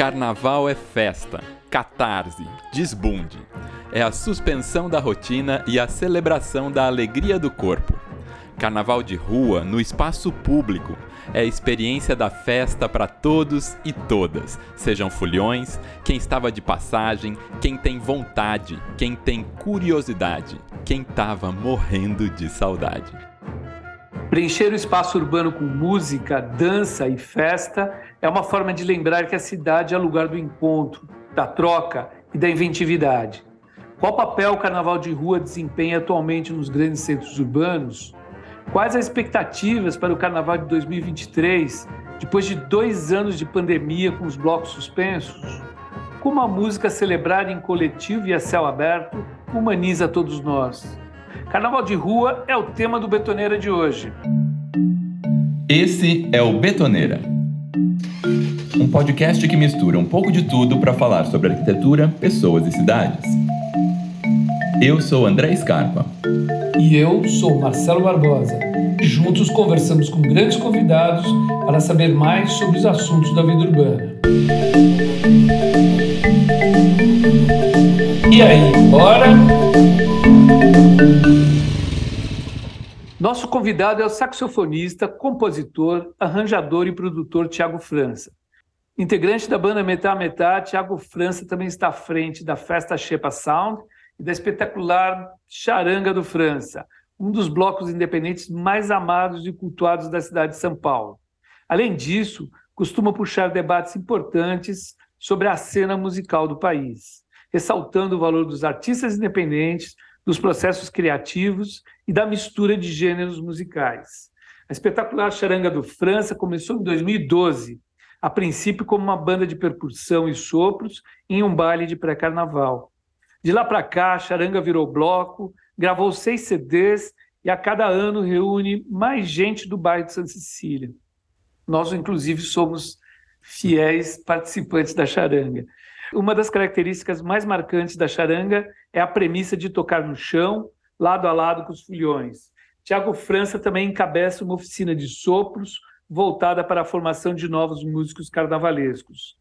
Carnaval é festa, catarse, desbunde. É a suspensão da rotina e a celebração da alegria do corpo. Carnaval de rua, no espaço público, é a experiência da festa para todos e todas, sejam fulhões, quem estava de passagem, quem tem vontade, quem tem curiosidade, quem estava morrendo de saudade. Preencher o espaço urbano com música, dança e festa é uma forma de lembrar que a cidade é lugar do encontro, da troca e da inventividade. Qual papel o carnaval de rua desempenha atualmente nos grandes centros urbanos? Quais as expectativas para o carnaval de 2023, depois de dois anos de pandemia com os blocos suspensos? Como a música celebrada em coletivo e a céu aberto humaniza todos nós? Carnaval de rua é o tema do Betoneira de hoje. Esse é o Betoneira. Um podcast que mistura um pouco de tudo para falar sobre arquitetura, pessoas e cidades. Eu sou André Scarpa. E eu sou Marcelo Barbosa. Juntos conversamos com grandes convidados para saber mais sobre os assuntos da vida urbana. E aí, bora? Nosso convidado é o saxofonista, compositor, arranjador e produtor Tiago França. Integrante da banda Metá Metá, Tiago França também está à frente da Festa Shepa Sound e da espetacular Charanga do França, um dos blocos independentes mais amados e cultuados da cidade de São Paulo. Além disso, costuma puxar debates importantes sobre a cena musical do país, ressaltando o valor dos artistas independentes, dos processos criativos e da mistura de gêneros musicais. A espetacular Charanga do França começou em 2012 a princípio como uma banda de percussão e sopros em um baile de pré-carnaval. De lá para cá, a Charanga virou bloco, gravou seis CDs e a cada ano reúne mais gente do bairro de Santa Cecília. Nós, inclusive, somos fiéis participantes da Charanga. Uma das características mais marcantes da Charanga é a premissa de tocar no chão, lado a lado com os fulhões. Tiago França também encabeça uma oficina de sopros, voltada para a formação de novos músicos carnavalescos.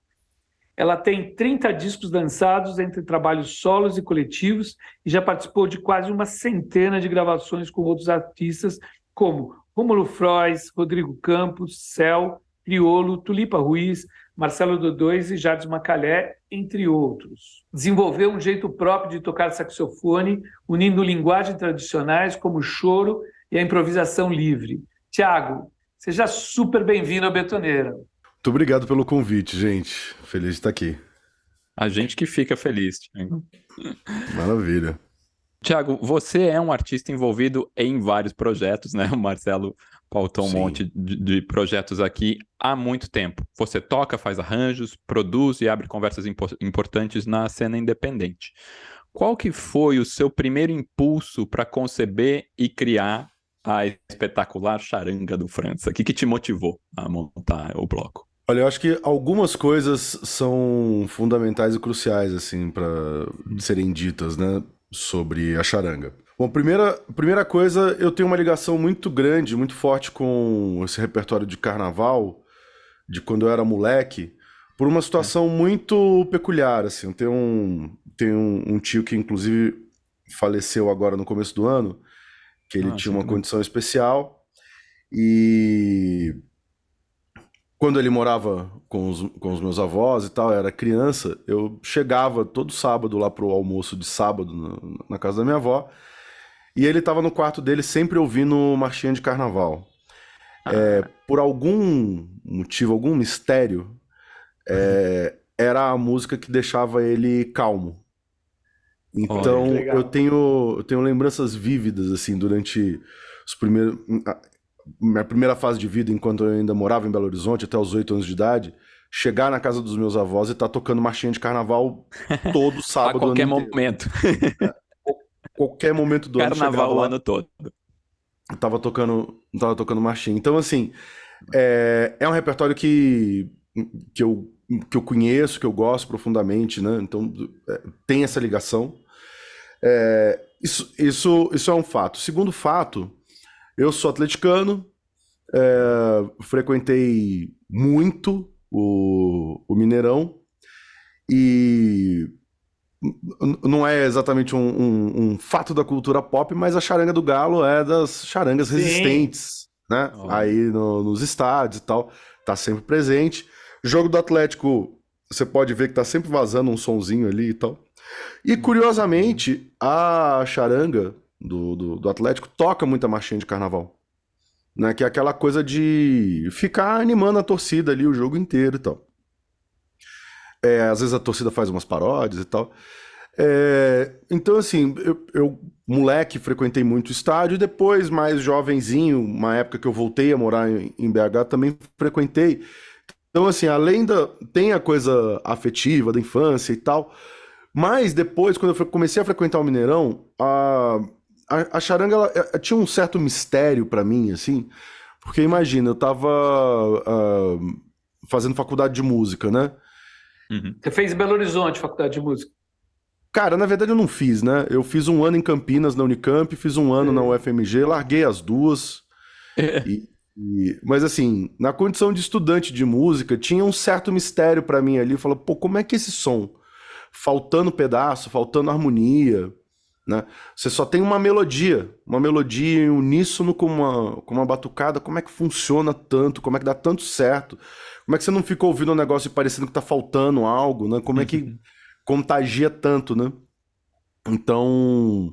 Ela tem 30 discos lançados entre trabalhos solos e coletivos e já participou de quase uma centena de gravações com outros artistas como Rômulo Frois, Rodrigo Campos, Céu, Criolo, Tulipa Ruiz, Marcelo Dodóis e Jardim Macalé, entre outros. Desenvolveu um jeito próprio de tocar saxofone, unindo linguagens tradicionais como o choro e a improvisação livre. Tiago, Seja super bem-vindo à Betoneira. Muito obrigado pelo convite, gente. Feliz de estar aqui. A gente que fica feliz, Thiago. Maravilha. Tiago, você é um artista envolvido em vários projetos, né? O Marcelo pautou um Sim. monte de, de, projetos aqui há muito tempo. Você toca, faz arranjos, produz e abre conversas impo importantes na cena independente. Qual que foi o seu primeiro impulso para conceber e criar a espetacular charanga do França? O que, que te motivou a montar o bloco? Olha, eu acho que algumas coisas são fundamentais e cruciais, assim, para serem ditas, né, sobre a charanga. Bom, primeira, primeira coisa, eu tenho uma ligação muito grande, muito forte com esse repertório de carnaval, de quando eu era moleque, por uma situação é. muito peculiar, assim. Eu tenho, um, tenho um, um tio que, inclusive, faleceu agora no começo do ano, que ele ah, tinha uma condição especial e quando ele morava com os, com os meus avós e tal, era criança, eu chegava todo sábado lá pro almoço de sábado na, na casa da minha avó e ele estava no quarto dele sempre ouvindo marchinha de carnaval. Ah. É, por algum motivo, algum mistério, é, era a música que deixava ele calmo. Então, eu tenho eu tenho lembranças vívidas assim durante os primeiros minha primeira fase de vida enquanto eu ainda morava em Belo Horizonte até os oito anos de idade, chegar na casa dos meus avós e estar tá tocando marchinha de carnaval todo sábado a qualquer momento. Qualquer momento do carnaval ano, o ano todo. Tava tocando, tava tocando marchinha. Então assim, é, é um repertório que que eu que eu conheço, que eu gosto profundamente, né? Então é, tem essa ligação. É, isso, isso, isso é um fato. Segundo fato, eu sou atleticano, é, frequentei muito o, o Mineirão E não é exatamente um, um, um, fato da cultura pop, mas a charanga do Galo é das charangas Sim. resistentes, né? Oh. Aí no, nos estádios e tal, tá sempre presente. Jogo do Atlético, você pode ver que tá sempre vazando um sonzinho ali e tal. E curiosamente, a charanga do, do, do Atlético toca muita marchinha de carnaval. Né? Que é aquela coisa de ficar animando a torcida ali o jogo inteiro e tal. É, às vezes a torcida faz umas paródias e tal. É, então, assim, eu, eu, moleque, frequentei muito estádio, depois, mais jovenzinho, uma época que eu voltei a morar em, em BH, também frequentei. Então, assim, além da. tem a coisa afetiva da infância e tal, mas depois, quando eu comecei a frequentar o Mineirão, a, a, a charanga ela, ela tinha um certo mistério para mim, assim, porque imagina, eu tava uh, fazendo faculdade de música, né? Uhum. Você fez em Belo Horizonte, faculdade de música? Cara, na verdade eu não fiz, né? Eu fiz um ano em Campinas, na Unicamp, fiz um ano é. na UFMG, larguei as duas. É. E, e, mas assim, na condição de estudante de música, tinha um certo mistério para mim ali. Falou, pô, como é que esse som? Faltando pedaço, faltando harmonia, né? Você só tem uma melodia, uma melodia em uníssono com uma, com uma batucada. Como é que funciona tanto? Como é que dá tanto certo? Como é que você não fica ouvindo um negócio parecendo que tá faltando algo, né? Como é que uhum. contagia tanto, né? Então,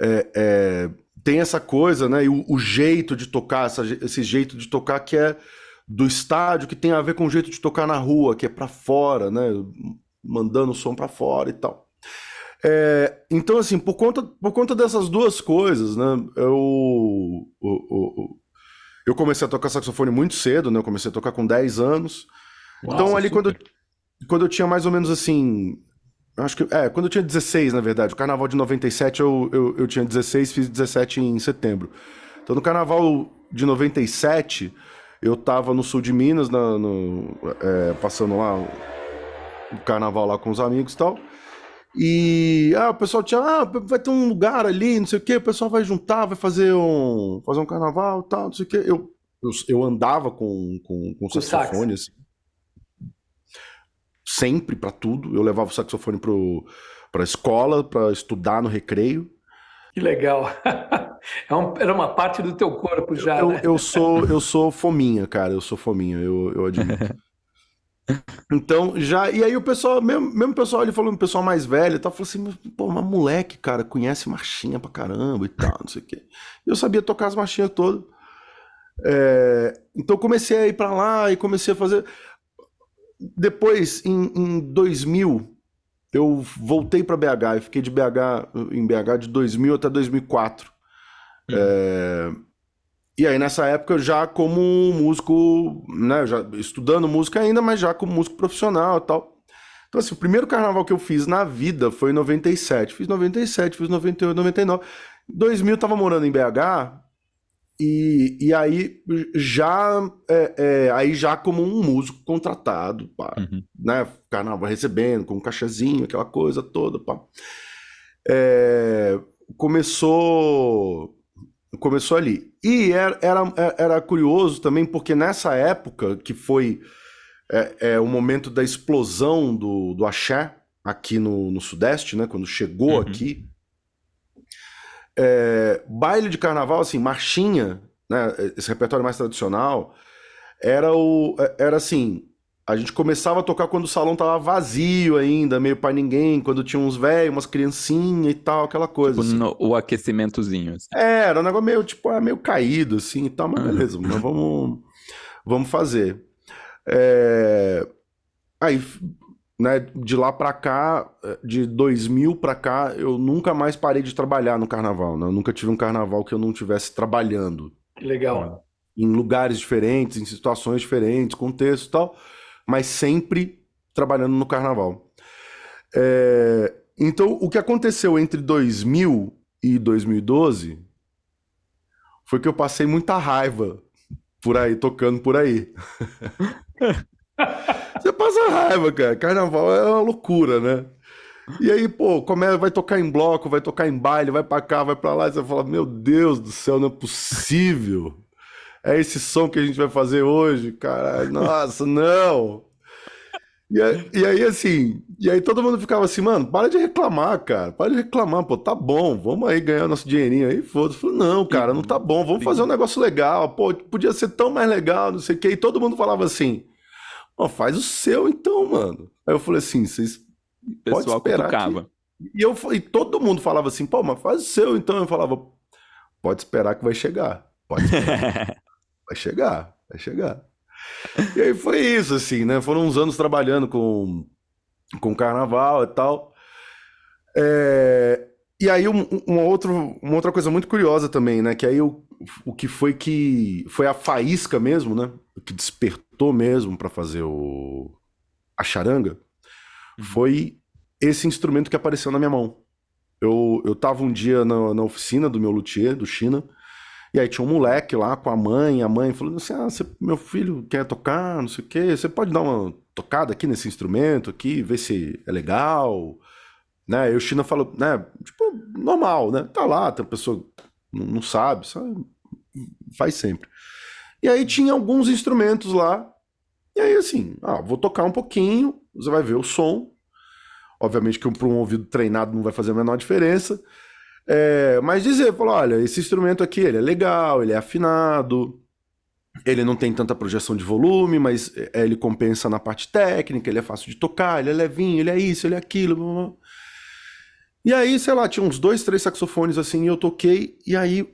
é, é, tem essa coisa, né? E o, o jeito de tocar, essa, esse jeito de tocar que é do estádio, que tem a ver com o jeito de tocar na rua, que é para fora, né? Mandando o som para fora e tal. É, então, assim, por conta, por conta dessas duas coisas, né? Eu, eu, eu, comecei a tocar saxofone muito cedo, né? Eu comecei a tocar com 10 anos. Uau, então, ali, quando eu, quando eu tinha mais ou menos assim. Acho que. É, quando eu tinha 16, na verdade. O carnaval de 97 eu, eu, eu tinha 16, fiz 17 em setembro. Então, no carnaval de 97, eu tava no sul de Minas, na, no, é, passando lá o carnaval lá com os amigos e tal. E ah, o pessoal tinha, ah, vai ter um lugar ali, não sei o que, o pessoal vai juntar, vai fazer um, fazer um carnaval tal, não sei o que. Eu, eu, eu andava com, com, com saxofone, assim. Sempre para tudo. Eu levava o saxofone pro, pra escola, para estudar no recreio. Que legal. É um, era uma parte do teu corpo já. Eu, né? eu, sou, eu sou fominha, cara. Eu sou fominha, eu, eu admito. Então, já. E aí o pessoal, mesmo, mesmo pessoal ali falando, pessoal mais velho e tal, falou assim: pô, uma moleque, cara, conhece marchinha pra caramba e tal, não sei o quê. Eu sabia tocar as marchinhas todas. É, então comecei a ir para lá e comecei a fazer. Depois, em, em 2000, eu voltei para BH e fiquei de BH em BH de 2000 até 2004. Hum. É, e aí, nessa época, já como músico, né, já estudando música ainda, mas já como músico profissional e tal. Então, assim, o primeiro carnaval que eu fiz na vida foi em 97. Fiz 97, fiz 98, 99. Em 2000 eu tava morando em BH, e, e aí já é, é, aí já como um músico contratado, pá, uhum. né? Carnaval recebendo, com um cachezinho, aquela coisa toda, pá. É, começou começou ali. E era, era, era curioso também, porque nessa época, que foi é, é, o momento da explosão do, do axé aqui no, no Sudeste, né? Quando chegou uhum. aqui. É, baile de carnaval, assim, marchinha, né? Esse repertório mais tradicional, era o. Era assim, a gente começava a tocar quando o salão tava vazio ainda, meio para ninguém, quando tinha uns velhos, umas criancinhas e tal, aquela coisa. Tipo, assim. no, o aquecimentozinho. Assim. É, era um negócio meio, tipo, é meio caído, assim e tal, mas beleza, mas vamos, vamos fazer. É... Aí, né, de lá para cá, de 2000 para cá, eu nunca mais parei de trabalhar no carnaval, né? Eu nunca tive um carnaval que eu não tivesse trabalhando. Que legal. Em lugares diferentes, em situações diferentes, contextos e tal mas sempre trabalhando no carnaval. É, então, o que aconteceu entre 2000 e 2012 foi que eu passei muita raiva por aí, tocando por aí. Você passa raiva, cara. Carnaval é uma loucura, né? E aí, pô, como é, vai tocar em bloco, vai tocar em baile, vai pra cá, vai pra lá, e você fala, meu Deus do céu, não é possível é esse som que a gente vai fazer hoje, cara. Nossa, não. E aí, e aí, assim, e aí todo mundo ficava assim, mano, para de reclamar, cara. Para de reclamar, pô, tá bom, vamos aí ganhar nosso dinheirinho aí, foda-se. Não, cara, não tá bom, vamos fazer um negócio legal, pô, podia ser tão mais legal, não sei o quê. E todo mundo falava assim, ó, faz o seu então, mano. Aí eu falei assim, vocês pode esperar que... E, eu, e todo mundo falava assim, pô, mas faz o seu então. Eu falava, pode esperar que vai chegar, pode esperar. Vai chegar, vai chegar. E aí foi isso, assim, né? Foram uns anos trabalhando com, com carnaval e tal. É... E aí um, um outro, uma outra coisa muito curiosa também, né? Que aí o, o que foi que foi a faísca mesmo, né? O que despertou mesmo para fazer o a charanga uhum. foi esse instrumento que apareceu na minha mão. Eu, eu tava um dia na, na oficina do meu luthier, do China, e aí tinha um moleque lá com a mãe, a mãe falando assim: ah, você, meu filho quer tocar, não sei o quê, você pode dar uma tocada aqui nesse instrumento aqui, ver se é legal. Né? E o China falou, né? Tipo, normal, né? Tá lá, tem pessoa não, sabe, sabe, faz sempre. E aí tinha alguns instrumentos lá. E aí, assim, ah, vou tocar um pouquinho, você vai ver o som. Obviamente que para um ouvido treinado não vai fazer a menor diferença. É, mas dizer, falar, olha, esse instrumento aqui, ele é legal, ele é afinado, ele não tem tanta projeção de volume, mas é, ele compensa na parte técnica, ele é fácil de tocar, ele é levinho, ele é isso, ele é aquilo. Blá, blá. E aí, sei lá, tinha uns dois, três saxofones assim, e eu toquei, e aí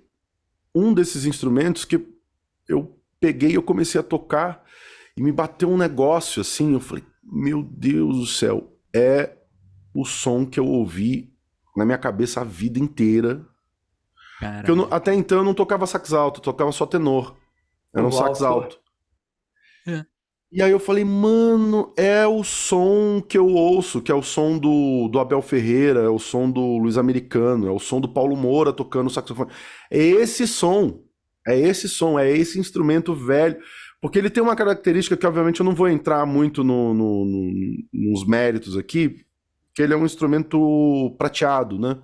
um desses instrumentos que eu peguei, eu comecei a tocar, e me bateu um negócio assim, eu falei, meu Deus do céu, é o som que eu ouvi na minha cabeça a vida inteira. Eu até então eu não tocava sax alto, eu tocava só tenor. Era um sax alto. É. E aí eu falei, mano, é o som que eu ouço, que é o som do, do Abel Ferreira, é o som do Luiz Americano, é o som do Paulo Moura tocando saxofone. É esse som, é esse som, é esse instrumento velho. Porque ele tem uma característica que, obviamente, eu não vou entrar muito no, no, no, nos méritos aqui, que ele é um instrumento prateado, né?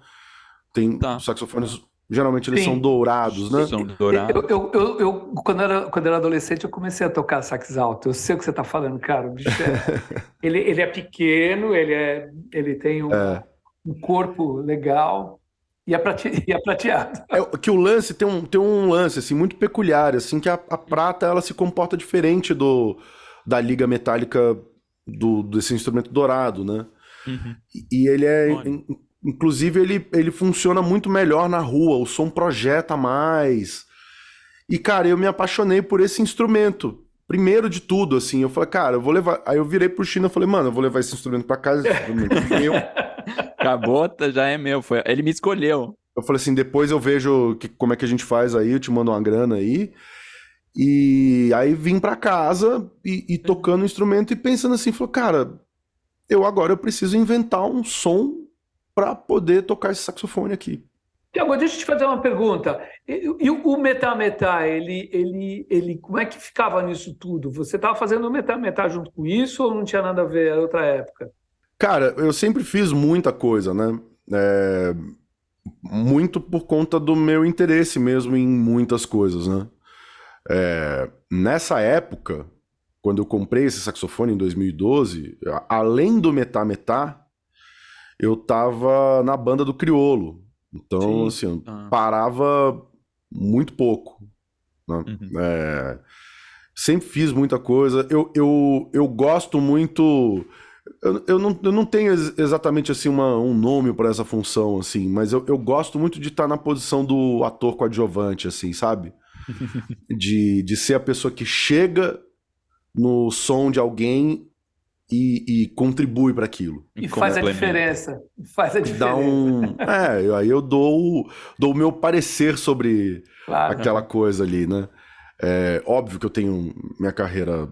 Tem tá. saxofones, geralmente eles Sim. são dourados, né? São dourados. Eu, eu, eu, eu, quando, era, quando era adolescente, eu comecei a tocar sax alto. Eu sei o que você está falando, cara. O bicho é, ele, ele é pequeno, ele, é, ele tem um, é. um corpo legal. E é, prate... e é prateado. É que o lance tem um, tem um lance assim muito peculiar, assim que a, a prata ela se comporta diferente do da liga metálica do desse instrumento dourado, né? Uhum. E ele é. Inclusive, ele, ele funciona muito melhor na rua, o som projeta mais. E, cara, eu me apaixonei por esse instrumento. Primeiro de tudo, assim, eu falei, cara, eu vou levar. Aí eu virei pro China e falei, mano, eu vou levar esse instrumento pra casa. É meu. Cabota já é meu. Foi... Ele me escolheu. Eu falei assim, depois eu vejo que, como é que a gente faz aí, eu te mando uma grana aí. E aí vim pra casa e, e tocando o instrumento e pensando assim, falou, cara, eu agora eu preciso inventar um som para poder tocar esse saxofone aqui. Tiago, deixa eu te fazer uma pergunta. E, e o Metá, ele, ele, ele, como é que ficava nisso tudo? Você estava fazendo o Metá junto com isso ou não tinha nada a ver? Era outra época? Cara, eu sempre fiz muita coisa, né? É... Muito por conta do meu interesse mesmo em muitas coisas, né? É... Nessa época, quando eu comprei esse saxofone em 2012, além do Metá Metá, eu tava na banda do Criolo. Então, Sim. assim, ah. parava muito pouco. Né? Uhum. É, sempre fiz muita coisa. Eu, eu, eu gosto muito. Eu, eu, não, eu não tenho exatamente assim uma, um nome para essa função, assim, mas eu, eu gosto muito de estar na posição do ator coadjuvante, assim, sabe? de, de ser a pessoa que chega no som de alguém e, e contribui para aquilo. E faz a diferença. Faz a diferença. Dá um, é, aí eu dou, dou o meu parecer sobre claro, aquela coisa ali, né? É, óbvio que eu tenho minha carreira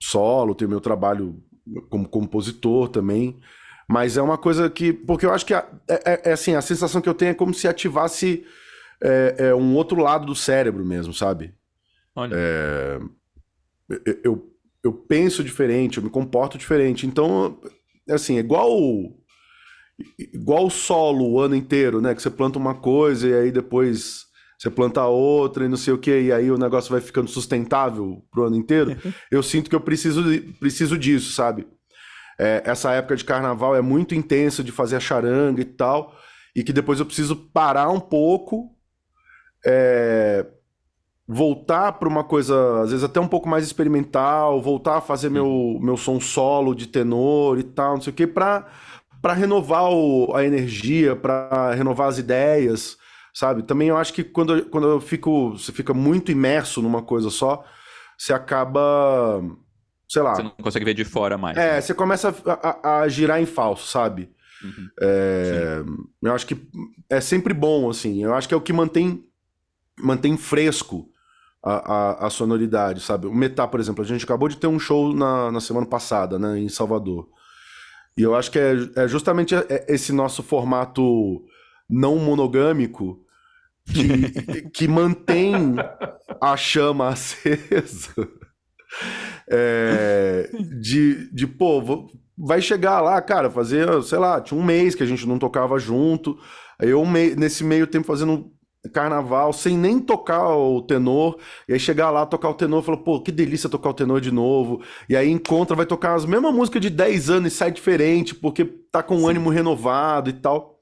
solo, tenho meu trabalho como compositor também, mas é uma coisa que. Porque eu acho que a, é, é, é assim, a sensação que eu tenho é como se ativasse é, é um outro lado do cérebro mesmo, sabe? Olha. É, eu, eu penso diferente, eu me comporto diferente. Então, assim, é igual igual o solo o ano inteiro, né? Que você planta uma coisa e aí depois você planta outra e não sei o que, e aí o negócio vai ficando sustentável pro ano inteiro. eu sinto que eu preciso, preciso disso, sabe? é, essa época de carnaval é muito intensa de fazer a charanga e tal, e que depois eu preciso parar um pouco, é, voltar para uma coisa, às vezes até um pouco mais experimental, voltar a fazer meu, meu som solo de tenor e tal, não sei o quê, para para renovar o, a energia, para renovar as ideias, sabe? Também eu acho que quando, quando eu fico, você fica muito imerso numa coisa só, você acaba, sei lá. Você não consegue ver de fora mais. É, né? você começa a, a, a, girar em falso, sabe? Uhum. É, eu acho que é sempre bom, assim. Eu acho que é o que mantém, mantém fresco a, a, a, sonoridade, sabe? O Metá, por exemplo, a gente acabou de ter um show na, na semana passada, né, em Salvador. E eu acho que é, é justamente esse nosso formato não monogâmico que, que mantém a chama acesa. É, de, de, pô, vai chegar lá, cara, fazer, sei lá, tinha um mês que a gente não tocava junto. Aí eu, nesse meio tempo, fazendo carnaval, sem nem tocar o tenor, e aí chegar lá, tocar o tenor, falou, pô, que delícia tocar o tenor de novo, e aí encontra, vai tocar as mesmas músicas de 10 anos e sai diferente, porque tá com um ânimo renovado e tal.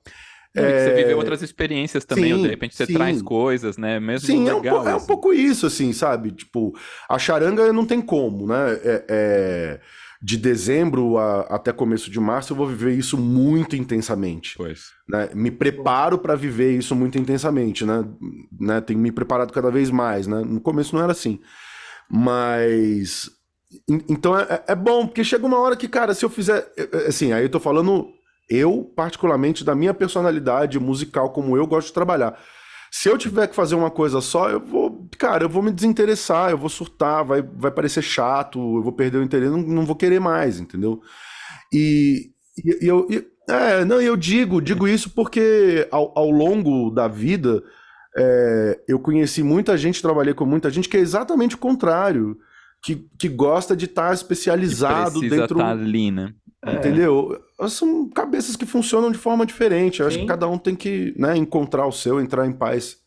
é... Você viveu outras experiências também, sim, de repente você sim. traz coisas, né? Mesmo sim, legal, é, um, é um pouco isso, assim, sabe? Tipo, a charanga não tem como, né? é... de dezembro a, até começo de março, eu vou viver isso muito intensamente. Pois. Né? Me preparo para viver isso muito intensamente, né? né? Tenho me preparado cada vez mais, né? No começo não era assim. Mas. Então é, é bom, porque chega uma hora que, cara, se eu fizer. É, é, assim, aí eu tô falando, eu, particularmente, da minha personalidade musical, como eu gosto de trabalhar. Se eu tiver que fazer uma coisa só, eu vou, cara, eu vou me desinteressar, eu vou surtar, vai, vai parecer chato, eu vou perder o interesse, não, não vou querer mais, entendeu? E, e, e eu, e, é, não, eu digo, digo isso porque ao, ao longo da vida é, eu conheci muita gente, trabalhei com muita gente que é exatamente o contrário, que, que gosta de estar tá especializado que dentro. Tá ali, né? Entendeu? São cabeças que funcionam de forma diferente. Eu Sim. acho que cada um tem que né, encontrar o seu, entrar em paz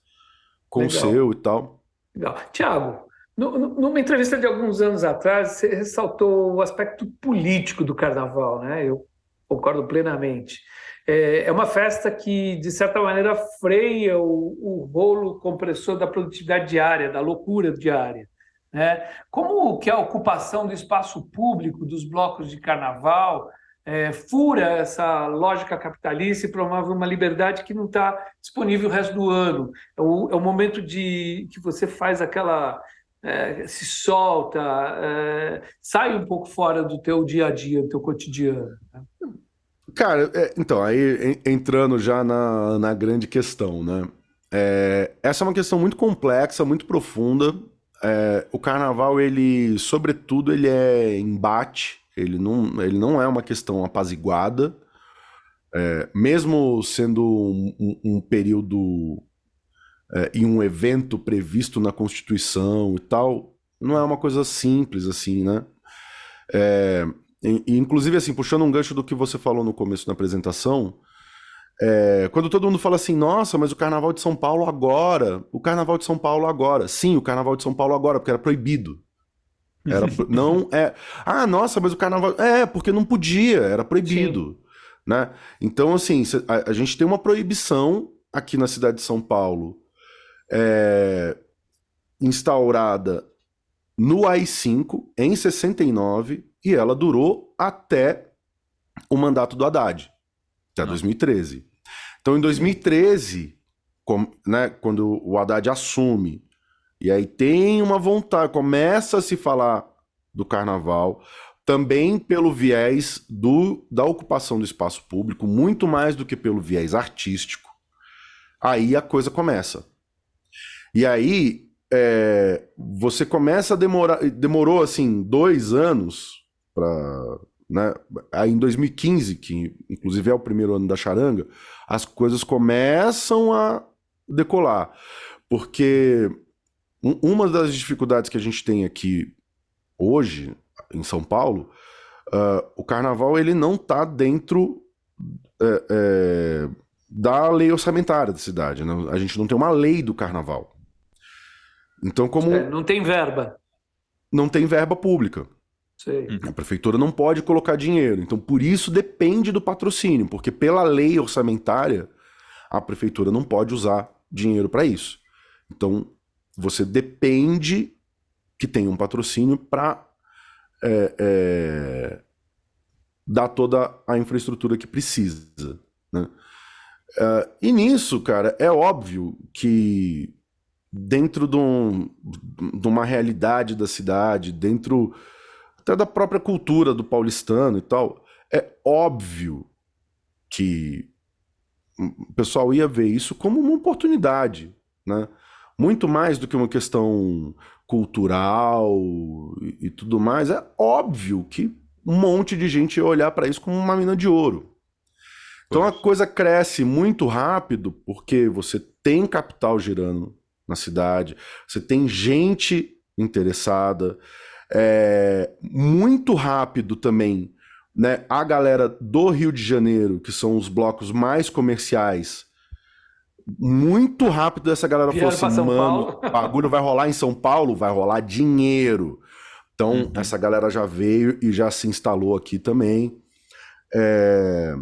com Legal. o seu e tal. Legal. Tiago, numa entrevista de alguns anos atrás, você ressaltou o aspecto político do carnaval, né? Eu concordo plenamente. É, é uma festa que, de certa maneira, freia o, o rolo compressor da produtividade diária, da loucura diária. Né? Como que a ocupação do espaço público, dos blocos de carnaval, é, fura essa lógica capitalista e promove uma liberdade que não está disponível o resto do ano. É o, é o, momento de que você faz aquela... É, se solta, é, sai um pouco fora do teu dia a dia, do teu cotidiano. Né? Cara, é, então, aí entrando já na, na grande questão, né? É, essa é uma questão muito complexa, muito profunda, é, o carnaval, ele, sobretudo, ele é embate, ele não, ele não é uma questão apaziguada, é, mesmo sendo um, um, período é, e um evento previsto na Constituição e tal, não é uma coisa simples assim, né? É, e, inclusive, assim, puxando um gancho do que você falou no começo da apresentação, é, quando todo mundo fala assim, nossa, mas o Carnaval de São Paulo agora, o Carnaval de São Paulo agora, sim, o Carnaval de São Paulo agora, porque era proibido. Era, não é. Ah, nossa, mas o Carnaval é porque não podia, era proibido, sim. né? Então, assim, a, a, gente tem uma proibição aqui na cidade de São Paulo, é, instaurada no AI-5 em 69 e ela durou até o mandato do Haddad até 2013. Então, em 2013, com, né, quando o Haddad assume, e aí tem uma vontade, começa a se falar do carnaval, também pelo viés do, da ocupação do espaço público, muito mais do que pelo viés artístico, aí a coisa começa. E aí é, você começa a demorar, demorou assim dois anos para né? Aí em 2015, que inclusive é o primeiro ano da charanga, as coisas começam a decolar. Porque uma das dificuldades que a gente tem aqui hoje, em São Paulo, uh, o carnaval ele não está dentro é, é, da lei orçamentária da cidade. Né? A gente não tem uma lei do carnaval. Então, como. É, não tem verba. Não tem verba pública. Sei. A prefeitura não pode colocar dinheiro. Então, por isso depende do patrocínio, porque pela lei orçamentária, a prefeitura não pode usar dinheiro para isso. Então, você depende que tenha um patrocínio para é, é, dar toda a infraestrutura que precisa. Né? Uh, e nisso, cara, é óbvio que dentro de, um, de, uma realidade da cidade, dentro até da própria cultura do paulistano e tal, é óbvio que o pessoal ia ver isso como uma oportunidade, né? Muito mais do que uma questão cultural e, e tudo mais. É óbvio que um monte de gente ia olhar para isso como uma mina de ouro. Então a coisa cresce muito rápido porque você tem capital girando na cidade, você tem gente interessada, é, muito rápido também, né? A galera do Rio de Janeiro, que são os blocos mais comerciais, muito rápido essa galera falou assim, mano, o bagulho vai rolar em São Paulo, vai rolar dinheiro. Então, uhum. essa galera já veio e já se instalou aqui também. É...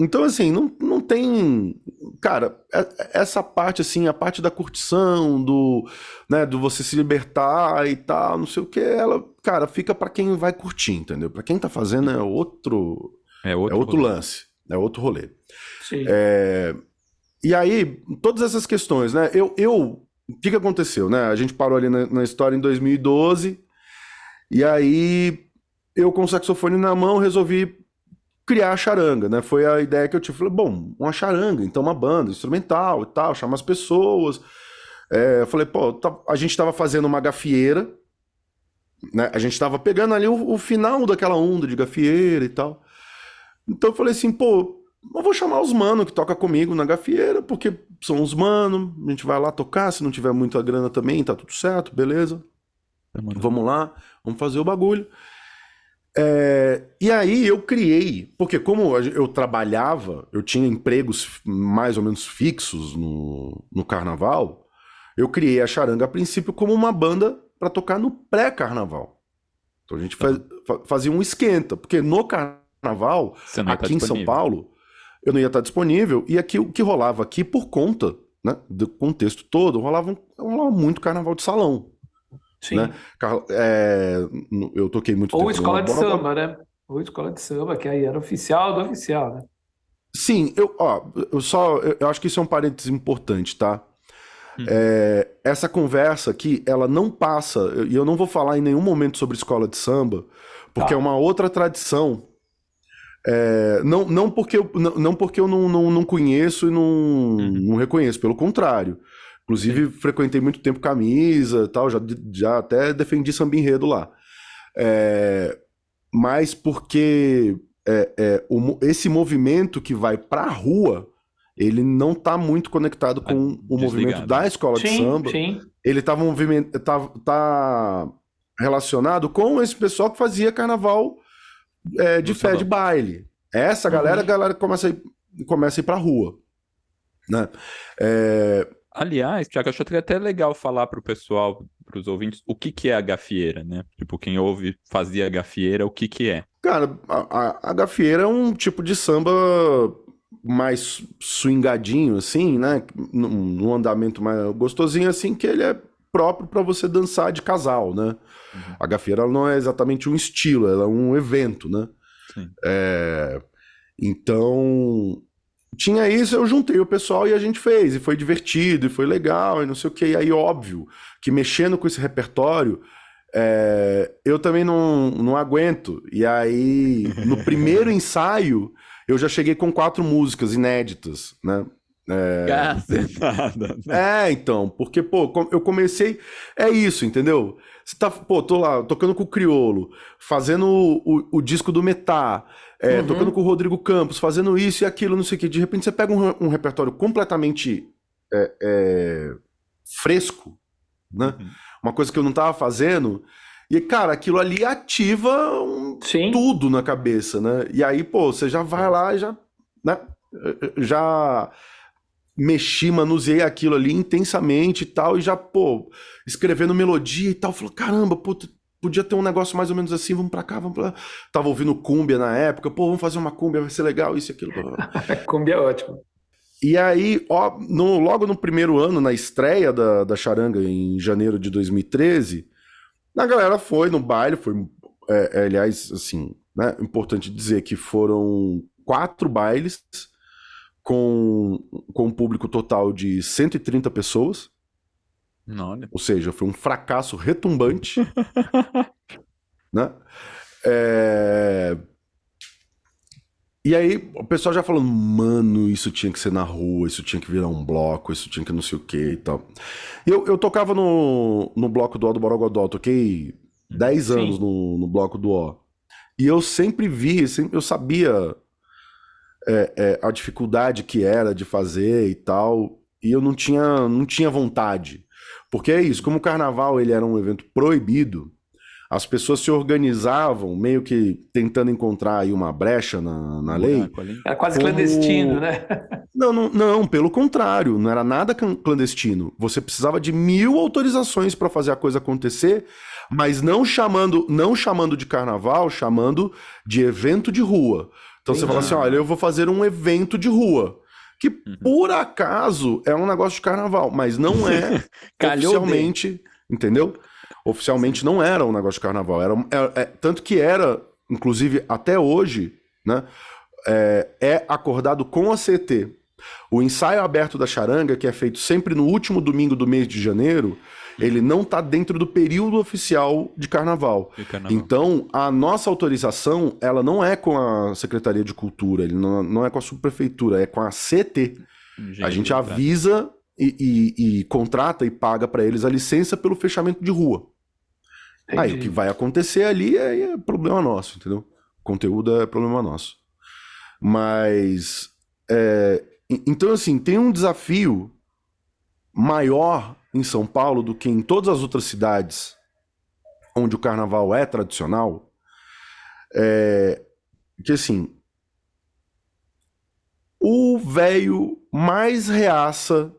Então, assim, não, não tem. Cara, é, essa parte, assim, a parte da curtição, do, né, do você se libertar e tal, não sei o que, ela, cara, fica para quem vai curtir, entendeu? Para quem tá fazendo é outro. É outro, é outro lance, é outro rolê. Sim. É... E aí, todas essas questões, né? Eu. eu o que, aconteceu, né? A gente parou ali na, na história em 2012, e aí eu, com o saxofone na mão, resolvi criar a charanga, né? Foi a ideia que eu tive. Falei, bom, uma charanga, então uma banda instrumental e tal, chamar as pessoas. É, eu falei, pô, tá, a gente estava fazendo uma gafieira, né? A gente estava pegando ali o, o, final daquela onda de gafieira e tal. Então eu falei assim, pô, eu vou chamar os mano que toca comigo na gafieira, porque são os mano, a gente vai lá tocar, se não tiver muita grana também, tá tudo certo, beleza. Vamos lá, vamos fazer o bagulho. É, e aí eu criei, porque como eu trabalhava, eu tinha empregos mais ou menos fixos no, no carnaval, eu criei a Charanga a princípio como uma banda para tocar no pré-carnaval. Então a gente faz, fazia um esquenta, porque no carnaval, aqui em São Paulo, eu não ia estar disponível, e aqui o que rolava aqui por conta né, do contexto todo, rolava, rolava muito carnaval de salão. Sim. Né? É, eu toquei muito Ou escola de samba, né? Ou escola de samba, que aí era oficial do oficial, né? Sim, eu, ó, eu só. Eu acho que isso é um parênteses importante, tá? Hum. É, essa conversa aqui, ela não passa, e eu não vou falar em nenhum momento sobre escola de samba, porque tá. é uma outra tradição. É, não, não porque eu não, não porque eu não, não, não conheço e não, uhum. não reconheço, pelo contrário. Inclusive, Sim. frequentei muito tempo camisa tal, já, já até defendi samba enredo lá. É, mas porque é, é, o, esse movimento que vai para a rua, ele não está muito conectado com o movimento da escola sim, de samba. Sim. Ele está tá, tá relacionado com esse pessoal que fazia carnaval é, de fé de baile. Essa galera, uhum. a galera começa a ir, começa a ir pra rua. Né? É, Aliás, Tiago, acho até legal falar para o pessoal, para os ouvintes, o que, que é a gafieira, né? Tipo, quem ouve fazia gafieira, o que, que é? Cara, a, a gafieira é um tipo de samba mais swingadinho, assim, né? Num, andamento mais gostosinho, assim, que ele é próprio para você dançar de casal, né? Uhum. A gafieira não é exatamente um estilo, ela é um evento, né? É... Então, tinha isso, eu juntei o pessoal e a gente fez, e foi divertido, e foi legal, e não sei o que. E aí, óbvio, que mexendo com esse repertório, é, eu também não, não aguento. E aí, no primeiro ensaio, eu já cheguei com quatro músicas inéditas, né? É... Nada, né? é, então, porque, pô, eu comecei. É isso, entendeu? Você tá, pô, tô lá tocando com o Criolo, fazendo o, o, o disco do Metá, é, uhum. tocando com o Rodrigo Campos, fazendo isso e aquilo, não sei o que. De repente você pega um, um repertório completamente é, é, fresco, né? Uhum. Uma coisa que eu não tava fazendo. E, cara, aquilo ali ativa um, tudo na cabeça, né? E aí, pô, você já vai lá e já, né? Já mexi, manuseei aquilo ali intensamente e tal, e já, pô, escrevendo melodia e tal, falou, caramba, pô, podia ter um negócio mais ou menos assim, vamos pra cá, vamos pra lá. Tava ouvindo cúmbia na época, pô, vamos fazer uma cúmbia, vai ser legal, isso e aquilo. cúmbia é ótimo. E aí, ó, no, logo no primeiro ano, na estreia da, da Charanga, em janeiro de 2013, a galera foi no baile, foi, é, é, aliás, assim, né, importante dizer que foram quatro bailes com, com um público total de 130 pessoas. Olha. Ou seja, foi um fracasso retumbante. né? É... E aí, o pessoal já falando, mano, isso tinha que ser na rua, isso tinha que virar um bloco, isso tinha que não sei o que e tal. Eu, eu tocava no, no bloco do O do Borogodó, toquei 10 anos no, no bloco do O. E eu sempre vi, sempre, eu sabia é, é, a dificuldade que era de fazer e tal, e eu não tinha, não tinha vontade. Porque é isso, como o carnaval ele era um evento proibido, as pessoas se organizavam meio que tentando encontrar aí uma brecha na, na lei. Era quase como... clandestino, né? Não, não, não, pelo contrário, não era nada clandestino. Você precisava de mil autorizações para fazer a coisa acontecer, mas não chamando, não chamando de carnaval, chamando de evento de rua. Então Entendi. você fala assim: olha, eu vou fazer um evento de rua que uhum. por acaso é um negócio de carnaval, mas não é oficialmente, entendeu? Oficialmente não era um negócio de carnaval. Era, é, é, tanto que era, inclusive até hoje, né, é, é acordado com a CT. O ensaio aberto da charanga, que é feito sempre no último domingo do mês de janeiro, ele não está dentro do período oficial de carnaval. de carnaval. Então, a nossa autorização, ela não é com a Secretaria de Cultura, ele não, não é com a subprefeitura, é com a CT. A gente avisa e, e, e, contrata e paga para eles a licença pelo fechamento de rua. Entendi. Aí o que vai acontecer ali é, é problema nosso, entendeu? O conteúdo é problema nosso. Mas. É, então, assim, tem um desafio maior em São Paulo do que em todas as outras cidades onde o carnaval é tradicional. É, que assim. O velho mais reaça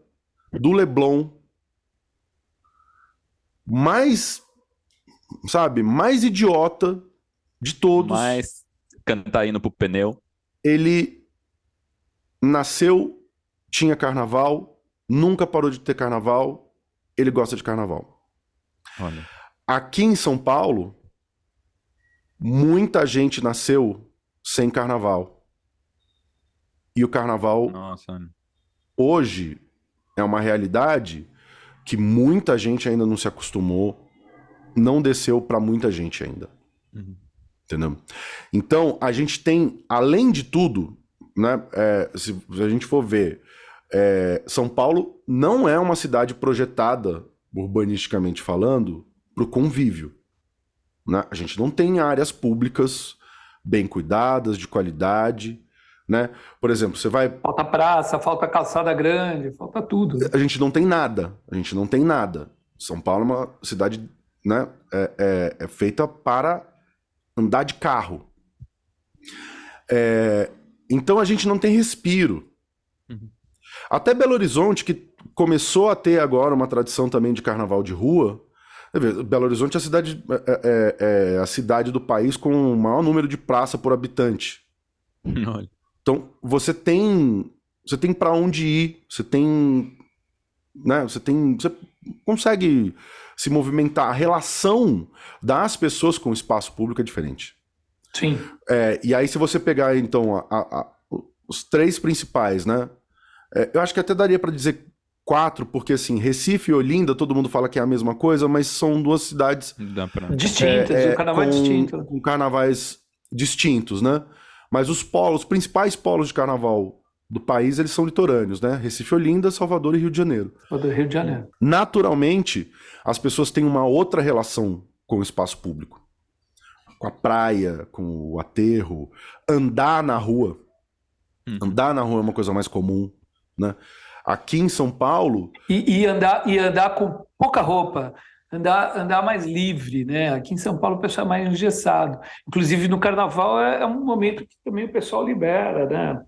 do Leblon, mais sabe, mais idiota de todos. Mais cantar indo pro pneu. Ele nasceu, tinha carnaval, nunca parou de ter carnaval, ele gosta de carnaval. Olha. Aqui em São Paulo, muita gente nasceu sem carnaval. E o carnaval Nossa. hoje é uma realidade que muita gente ainda não se acostumou, não desceu para muita gente ainda. Uhum. Entendeu? Então, a gente tem, além de tudo, né, é, se, a gente for ver, é, São Paulo não é uma cidade projetada, urbanisticamente falando, para o convívio. Né? A gente não tem áreas públicas bem cuidadas, de qualidade. Né? Por exemplo, você vai. Falta praça, falta calçada grande, falta tudo. A gente não tem nada. A gente não tem nada. São Paulo é uma cidade né, é, é, é feita para andar de carro. É, então a gente não tem respiro. Uhum. Até Belo Horizonte, que começou a ter agora uma tradição também de carnaval de rua. Belo Horizonte é a cidade, é, é, é, é a cidade do país com o maior número de praça por habitante. Olha. Então você tem você tem para onde ir, você tem, né? Você tem, você consegue se movimentar. A relação das pessoas com o espaço público é diferente. Sim. É, e aí, se você pegar, então, a, a, os três principais, né? É, eu acho que até daria para dizer quatro, porque assim, Recife e Olinda, todo mundo fala que é a mesma coisa, mas são duas cidades pra... distintas, é, é, o carnaval é com, distinto. Com carnavais distintos, né? Mas os polos, os principais polos de carnaval do país, eles são litorâneos, né? Recife, Olinda, Salvador e Rio de Janeiro. Rio de Janeiro. Naturalmente, as pessoas têm uma outra relação com o espaço público. Com a praia, com o aterro, andar na rua. Hum. Andar na rua é uma coisa mais comum, né? Aqui em São Paulo... E, e, andar, e andar com pouca roupa, andar, andar mais livre, né? Aqui em São Paulo o pessoal é mais engessado. Inclusive no Carnaval é, é um momento que também o pessoal libera, né?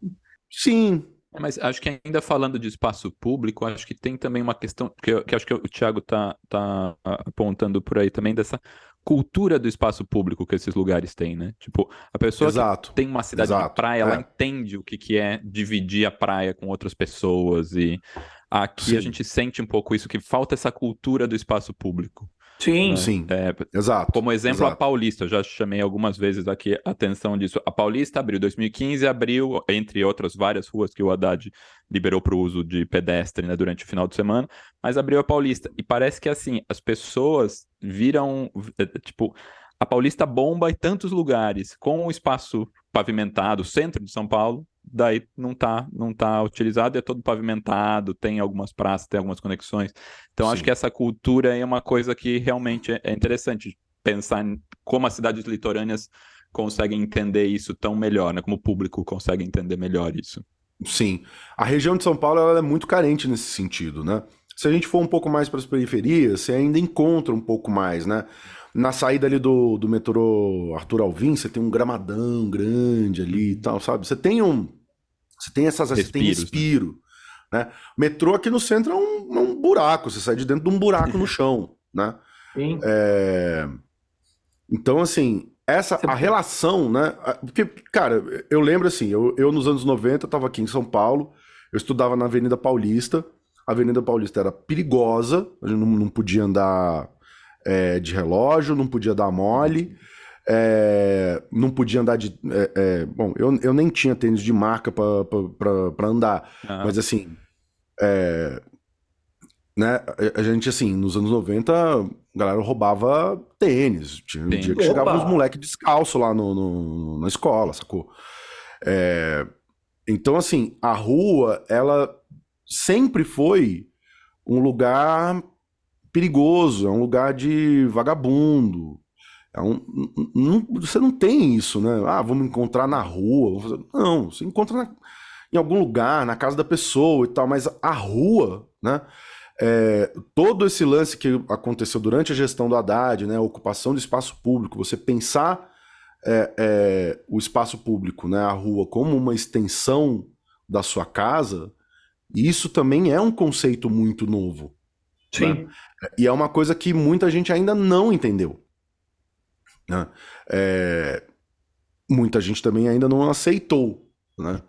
Sim, mas acho que ainda falando de espaço público, acho que tem também uma questão que, eu, que acho que o Thiago está tá apontando por aí também, dessa cultura do espaço público que esses lugares têm, né? Tipo, a pessoa Exato. que tem uma cidade Exato. de praia, é. ela entende o que, que é dividir a praia com outras pessoas e aqui Sim. a gente sente um pouco isso, que falta essa cultura do espaço público. Sim, né? sim. É, exato. Como exemplo, exato. a Paulista, eu já chamei algumas vezes aqui a atenção disso. A Paulista abriu 2015, abriu, entre outras várias ruas que o Haddad liberou para o uso de pedestre né, durante o final de semana, mas abriu a Paulista. E parece que assim, as pessoas viram, é, tipo, a Paulista bomba em tantos lugares, com o espaço pavimentado, centro de São Paulo, daí não está não tá utilizado, é todo pavimentado, tem algumas praças, tem algumas conexões. Então, Sim. acho que essa cultura é uma coisa que realmente é, é interessante pensar em como as cidades litorâneas conseguem entender isso tão melhor, né? Como o público consegue entender melhor isso. Sim. A região de São Paulo ela é muito carente nesse sentido, né? Se a gente for um pouco mais para as periferias, você ainda encontra um pouco mais, né? Na saída ali do, do metrô Arthur Alvim, você tem um gramadão grande ali e tal, sabe? Você tem um. Você tem essas. Respiros, você tem respiro. Né? né? Metrô aqui no centro é um, é um buraco, você sai de dentro de um buraco no chão, né? Sim. É... Então, assim, essa a relação, né? Porque, cara, eu lembro assim, eu, eu nos anos 90 estava aqui em São Paulo, eu estudava na Avenida Paulista, a Avenida Paulista era perigosa, a gente não, não podia andar é, de relógio, não podia dar mole, é, não podia andar de. É, é bom, eu, eu nem tinha tênis de marca para andar, mas assim. É, né, a gente, assim, nos anos 90, a galera roubava tênis. Tinha um Sim. dia que chegavam uns moleques descalço lá no, no, na escola, sacou? É, então, assim, a rua, ela sempre foi um lugar perigoso, é um lugar de vagabundo. É um, você não tem isso, né? Ah, vamos encontrar na rua. Não, você encontra na, em algum lugar, na casa da pessoa e tal, mas a rua, né? É, todo esse lance que aconteceu durante a gestão do Haddad, né? Ocupação do espaço público, você pensar é, é, o espaço público, né? A rua como uma extensão da sua casa, isso também é um conceito muito novo. Sim. Né? E é uma coisa que muita gente ainda não entendeu. Né? É... Muita gente também ainda não aceitou. Né?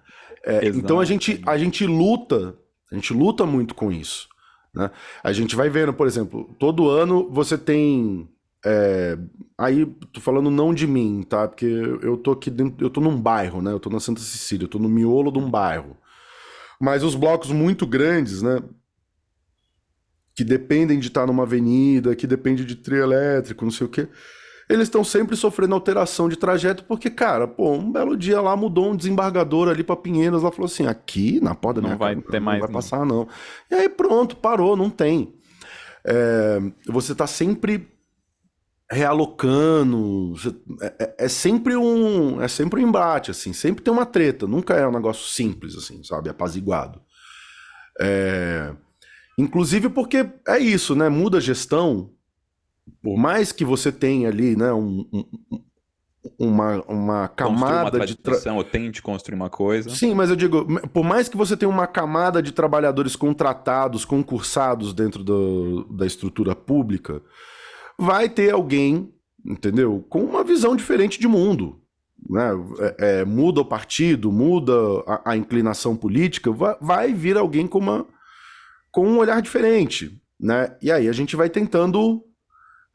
É, então a gente, a gente luta, a gente luta muito com isso. Né? A gente vai vendo, por exemplo, todo ano você tem. É... aí, tô falando não de mim, tá? Porque eu tô aqui dentro, eu tô num bairro, né? Eu tô na Santa Cecília, eu tô no miolo de um bairro. Mas os blocos muito grandes, né? Que dependem de estar numa avenida, que depende de trio elétrico, não sei o quê. Eles estão sempre sofrendo alteração de trajeto, porque, cara, pô, um belo dia lá mudou um desembargador ali para Pinheiros, lá falou assim: aqui na porta da minha não vai casa, ter mais, não vai passar, não. E aí pronto, parou, não tem. É, você tá sempre realocando. É, é, é, sempre um. É sempre um embate, assim. Sempre tem uma treta. Nunca é um negócio simples, assim, sabe? Apaziguado. É... Inclusive porque é isso, né? Muda a gestão. Por mais que você tenha ali, né, um, um, uma, uma camada uma de. Tra... Ou tente construir uma coisa. Sim, mas eu digo, por mais que você tenha uma camada de trabalhadores contratados, concursados dentro do, da estrutura pública, vai ter alguém, entendeu? Com uma visão diferente de mundo. Né? É, é, muda o partido, muda a, a inclinação política, vai, vai, vir alguém com, uma, com um olhar diferente. Né? E aí a gente vai tentando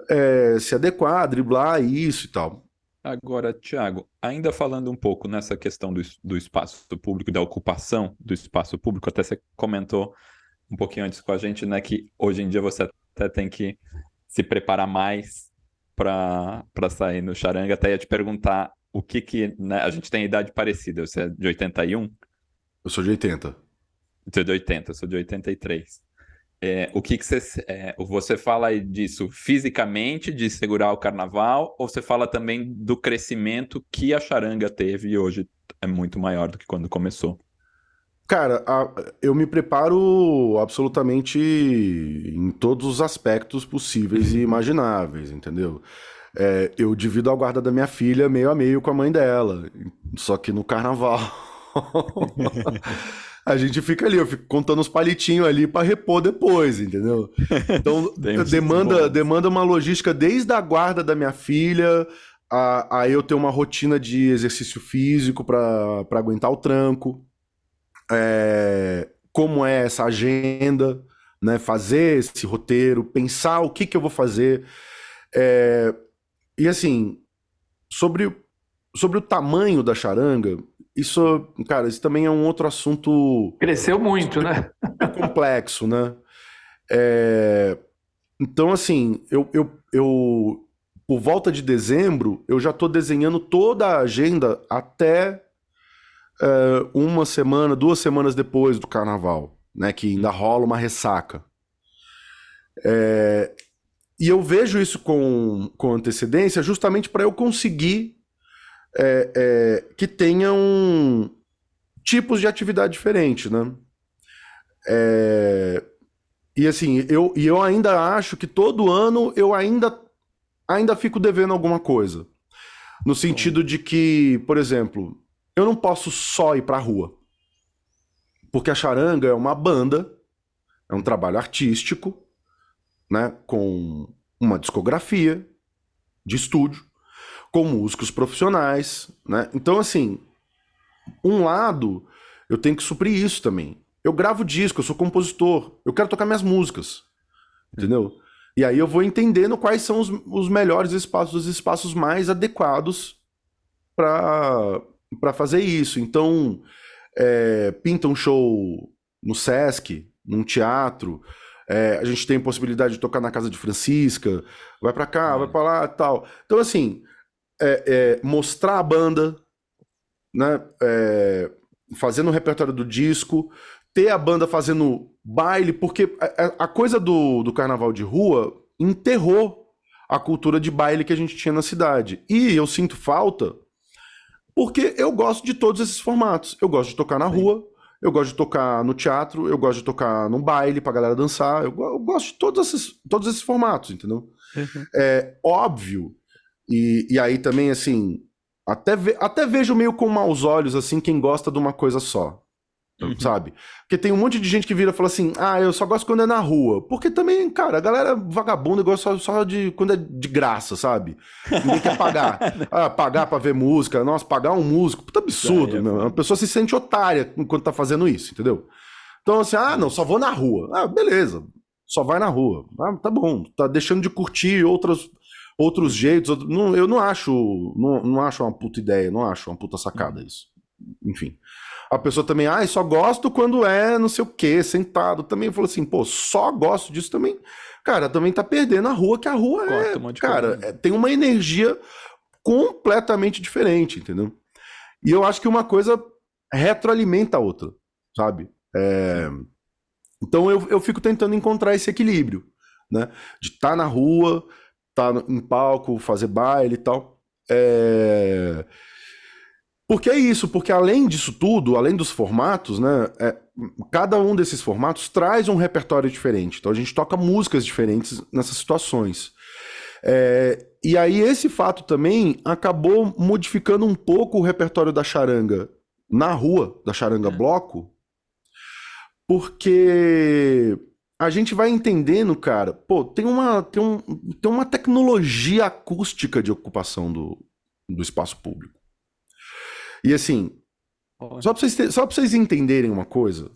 é, se adequar, driblar isso e tal. Agora, Tiago, ainda falando um pouco nessa questão do, do espaço público, da ocupação do espaço público, até você comentou um pouquinho antes com a gente, né, que hoje em dia você até tem que se preparar mais para sair no charanga. Até ia te perguntar o que que. Né, a gente tem idade parecida. Você é de 81? Eu sou de 80. Você é de 80, eu sou de 83. É, o que, que você, é, você fala disso fisicamente, de segurar o carnaval, ou você fala também do crescimento que a charanga teve e hoje é muito maior do que quando começou? Cara, a, eu me preparo absolutamente em todos os aspectos possíveis e uhum. imagináveis, entendeu? É, eu divido a guarda da minha filha meio a meio com a mãe dela, só que no carnaval. a gente fica ali, eu fico contando os palitinhos ali para repor depois, entendeu? Então, demanda, demanda uma logística desde a guarda da minha filha, a, a eu ter uma rotina de exercício físico para aguentar o tranco. É, como é essa agenda, né? Fazer esse roteiro, pensar o que, que eu vou fazer. É, e assim, sobre, sobre o tamanho da charanga, isso, cara, isso também é um outro assunto. Cresceu muito, né? complexo, né? É, então, assim, eu, eu, eu, por volta de dezembro, eu já estou desenhando toda a agenda até é, uma semana, duas semanas depois do carnaval, né? Que ainda rola uma ressaca. É, e eu vejo isso com, com antecedência justamente para eu conseguir é, é, que tenham tipos de atividade diferente, né? É, e assim, eu, e eu ainda acho que todo ano eu ainda, ainda fico devendo alguma coisa. No sentido de que, por exemplo, eu não posso só ir pra rua. Porque a charanga é uma banda, é um trabalho artístico, né? Com uma discografia de estúdio com músicos profissionais, né? Então, assim, um lado, eu tenho que suprir isso também. Eu gravo disco, eu sou compositor, eu quero tocar minhas músicas, entendeu? E aí eu vou entendendo quais são os, os melhores espaços, os espaços mais adequados para fazer isso. Então, é, pinta um show no Sesc, num teatro, é, a gente tem possibilidade de tocar na casa de Francisca, vai para cá, vai para lá tal. Então, assim, é, é, mostrar a banda, né? É, fazendo o repertório do disco, ter a banda fazendo baile, porque a, a, coisa do, do carnaval de rua enterrou a cultura de baile que a gente tinha na cidade. E eu sinto falta porque eu gosto de todos esses formatos. Eu gosto de tocar na rua, eu gosto de tocar no teatro, eu gosto de tocar no baile pra galera dançar, eu, eu gosto de todos esses, todos esses formatos, entendeu? Uhum. É óbvio e, e aí também, assim, até, ve até vejo meio com maus olhos, assim, quem gosta de uma coisa só. Uhum. Sabe? Porque tem um monte de gente que vira e fala assim: ah, eu só gosto quando é na rua. Porque também, cara, a galera vagabunda gosta só, só de quando é de graça, sabe? Ninguém quer pagar. ah, pagar pra ver música. Nossa, pagar um músico. Puta absurdo, é, meu. A pessoa se sente otária enquanto tá fazendo isso, entendeu? Então, assim, ah, não, só vou na rua. Ah, beleza. Só vai na rua. Ah, tá bom. Tá deixando de curtir outras outros jeitos. não, eu não acho, não, não acho uma puta ideia, não acho uma puta sacada uhum. isso. Enfim. A pessoa também, ah, só gosto quando é não sei o que, sentado. Também falou assim, pô, só gosto disso também. Cara, também tá perdendo a rua, que a rua é. Um cara, é, tem uma energia completamente diferente, entendeu? E eu acho que uma coisa retroalimenta a outra, sabe? É... Então eu, eu fico tentando encontrar esse equilíbrio, né? De estar tá na rua, tá em palco, fazer baile e tal. É... Porque é isso, porque além disso tudo, além dos formatos, né, é, cada um desses formatos traz um repertório diferente. Então a gente toca músicas diferentes nessas situações. É, e aí esse fato também acabou modificando um pouco o repertório da charanga na rua, da charanga é. bloco, porque a gente vai entendendo, cara, pô, tem uma, tem um, tem uma tecnologia acústica de ocupação do, do espaço público. E assim, só pra, vocês só pra vocês entenderem uma coisa.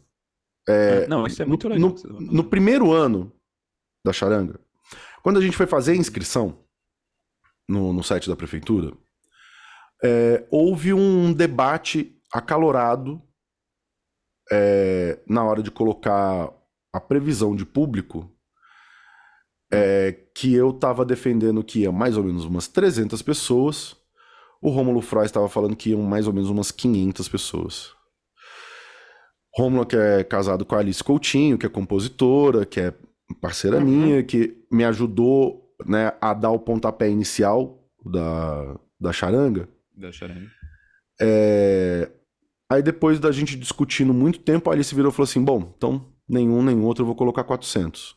É, Não, isso é muito legal. No, no, primeiro ano da charanga, quando a gente foi fazer a inscrição no, no site da prefeitura, é, houve um debate acalorado é, na hora de colocar a previsão de público é que eu estava defendendo que ia mais ou menos umas 300 pessoas. O Rômulo Frois estava falando que iam mais ou menos umas 500 pessoas. Rômulo que é casado com a Alice Coutinho, que é compositora, que é parceira uhum. minha, que me ajudou né, a dar o pontapé inicial da, da charanga. Da charanga. É... Aí depois da gente discutindo muito tempo, a Alice virou e falou assim, bom, então nenhum, nenhum outro, eu vou colocar 400.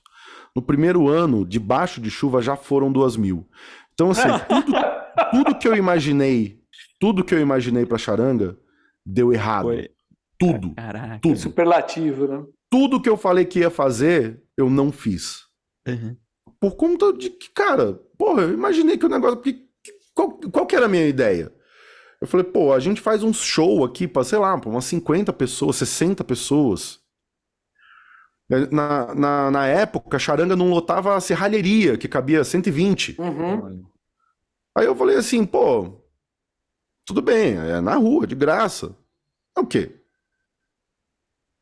No primeiro ano, debaixo de chuva, já foram 2 mil. Então, assim, tudo, tudo que eu imaginei, tudo que eu imaginei pra charanga, deu errado. Foi. Tudo. Caraca, tudo. superlativo, né? Tudo que eu falei que ia fazer, eu não fiz. Uhum. Por conta de que, cara, porra, eu imaginei que o negócio. Porque, qual, qual que era a minha ideia? Eu falei, pô, a gente faz um show aqui pra, sei lá, pra umas 50 pessoas, 60 pessoas. Na, na, na época, a charanga não lotava a serralheria, que cabia 120. Uhum. Aí eu falei assim, pô, tudo bem, é na rua, de graça. É o quê?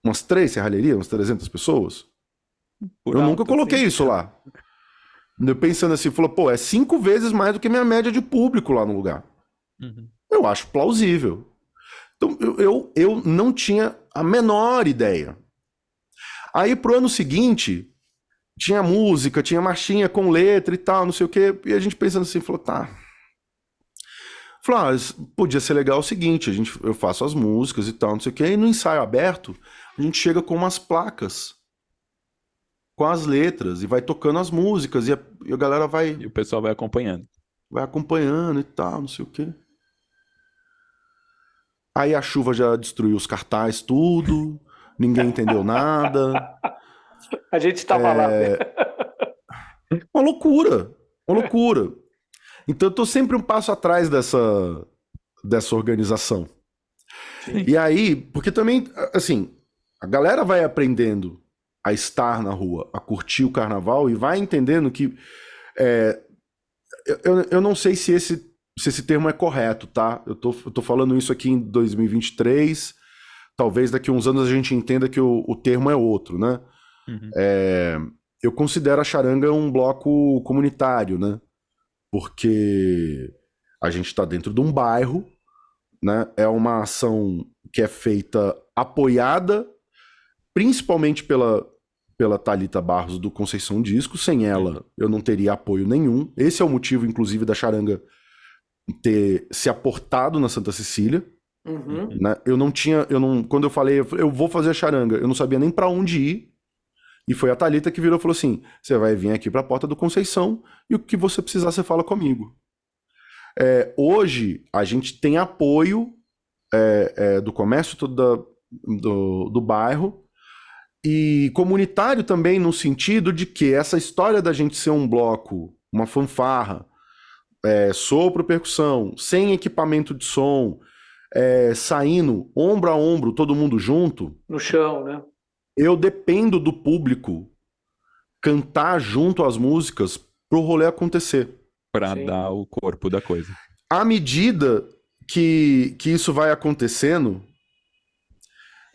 Umas três serralherias, umas 300 pessoas? Por eu nunca coloquei assim, isso lá. Eu pensando assim, falou, pô, é cinco vezes mais do que minha média de público lá no lugar. Uhum. Eu acho plausível. Então, eu, eu, eu não tinha a menor ideia. Aí, pro ano seguinte, tinha música, tinha marchinha com letra e tal, não sei o quê. E a gente pensando assim, falou, tá. Falou, ah, podia ser legal o seguinte, a gente, eu faço as músicas e tal, não sei o quê. E no ensaio aberto, a gente chega com umas placas com as letras e vai tocando as músicas e a, e a galera vai. E o pessoal vai acompanhando. Vai acompanhando e tal, não sei o quê. Aí a chuva já destruiu os cartazes, tudo. Ninguém entendeu nada. A gente estava é... lá. Né? Uma loucura. Uma loucura. Então eu tô sempre um passo atrás dessa, dessa organização. Sim. E aí, porque também, assim, a galera vai aprendendo a estar na rua, a curtir o carnaval e vai entendendo que. É, eu, eu não sei se esse, se esse termo é correto, tá? Eu tô, eu tô falando isso aqui em 2023. Talvez daqui a uns anos a gente entenda que o, o termo é outro, né? Uhum. É, eu considero a charanga um bloco comunitário, né? Porque a gente está dentro de um bairro, né? É uma ação que é feita apoiada principalmente pela, pela Talita Barros do Conceição Disco. Sem ela, eu não teria apoio nenhum. Esse é o motivo, inclusive, da Charanga ter se aportado na Santa Cecília. Uhum. Né? Eu não tinha, eu não, quando eu falei, eu vou fazer Charanga, eu não sabia nem para onde ir. E foi a Talita que virou e falou assim: você vai vir aqui para a porta do Conceição e o que você precisar você fala comigo. É, hoje a gente tem apoio é, é, do comércio todo da, do, do bairro e comunitário também no sentido de que essa história da gente ser um bloco, uma fanfarra, é, sopro, percussão, sem equipamento de som, é, saindo ombro a ombro, todo mundo junto. No chão, né? Eu dependo do público cantar junto às músicas pro rolê acontecer. Para dar o corpo da coisa. À medida que, que isso vai acontecendo,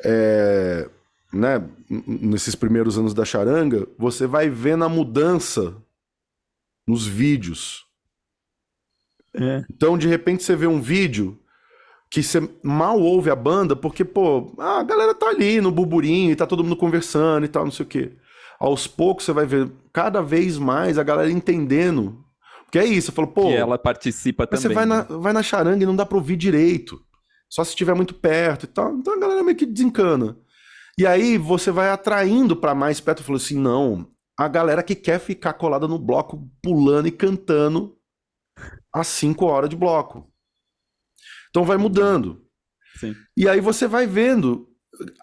é, né, nesses primeiros anos da charanga, você vai vendo a mudança nos vídeos. É. Então, de repente, você vê um vídeo que você mal ouve a banda, porque, pô, a galera tá ali no burburinho e tá todo mundo conversando e tal, não sei o quê. Aos poucos você vai ver cada vez mais a galera entendendo. Porque é isso, você falou, pô. E ela participa também. Você vai, né? na, vai na charanga e não dá pra ouvir direito. Só se estiver muito perto e tal. Então a galera meio que desencana. E aí você vai atraindo para mais perto, falou assim, não, a galera que quer ficar colada no bloco, pulando e cantando às 5 horas de bloco. Então vai mudando. Sim. E aí você vai vendo,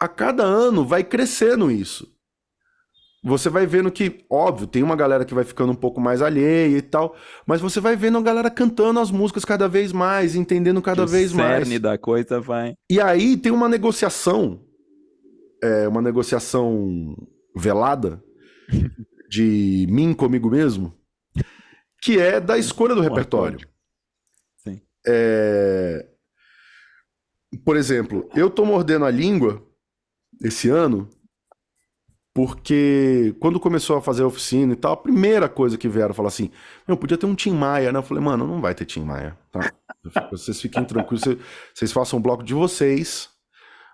a cada ano vai crescendo isso. Você vai vendo que, óbvio, tem uma galera que vai ficando um pouco mais alheia e tal, mas você vai vendo a galera cantando as músicas cada vez mais, entendendo cada que vez o mais. O da coisa vai. E aí tem uma negociação é, uma negociação velada de mim comigo mesmo, que é da escolha do repertório. Sim. É... Por exemplo, eu tô mordendo a língua esse ano porque quando começou a fazer a oficina e tal, a primeira coisa que vieram falar assim: eu podia ter um Tim Maia, né? Eu falei, mano, não vai ter Tim Maia, tá? Vocês fiquem tranquilos, vocês façam um bloco de vocês,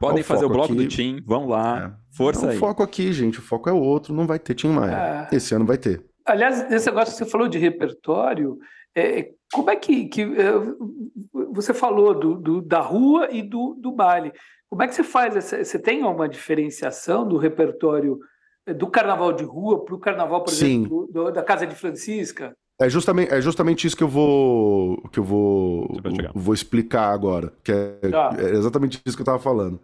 Podem o fazer o bloco aqui. do Tim, vão lá, é. força aí. O foco aqui, gente, o foco é outro, não vai ter Tim Maia. É. Esse ano vai ter. Aliás, esse negócio que você falou de repertório, é, como é que, que é, você falou do, do, da rua e do, do baile? Como é que você faz? Essa, você tem uma diferenciação do repertório é, do carnaval de rua para o carnaval, por Sim. exemplo, do, da Casa de Francisca? É justamente, é justamente isso que eu vou que eu vou, vou explicar agora, que é, tá. é exatamente isso que eu estava falando.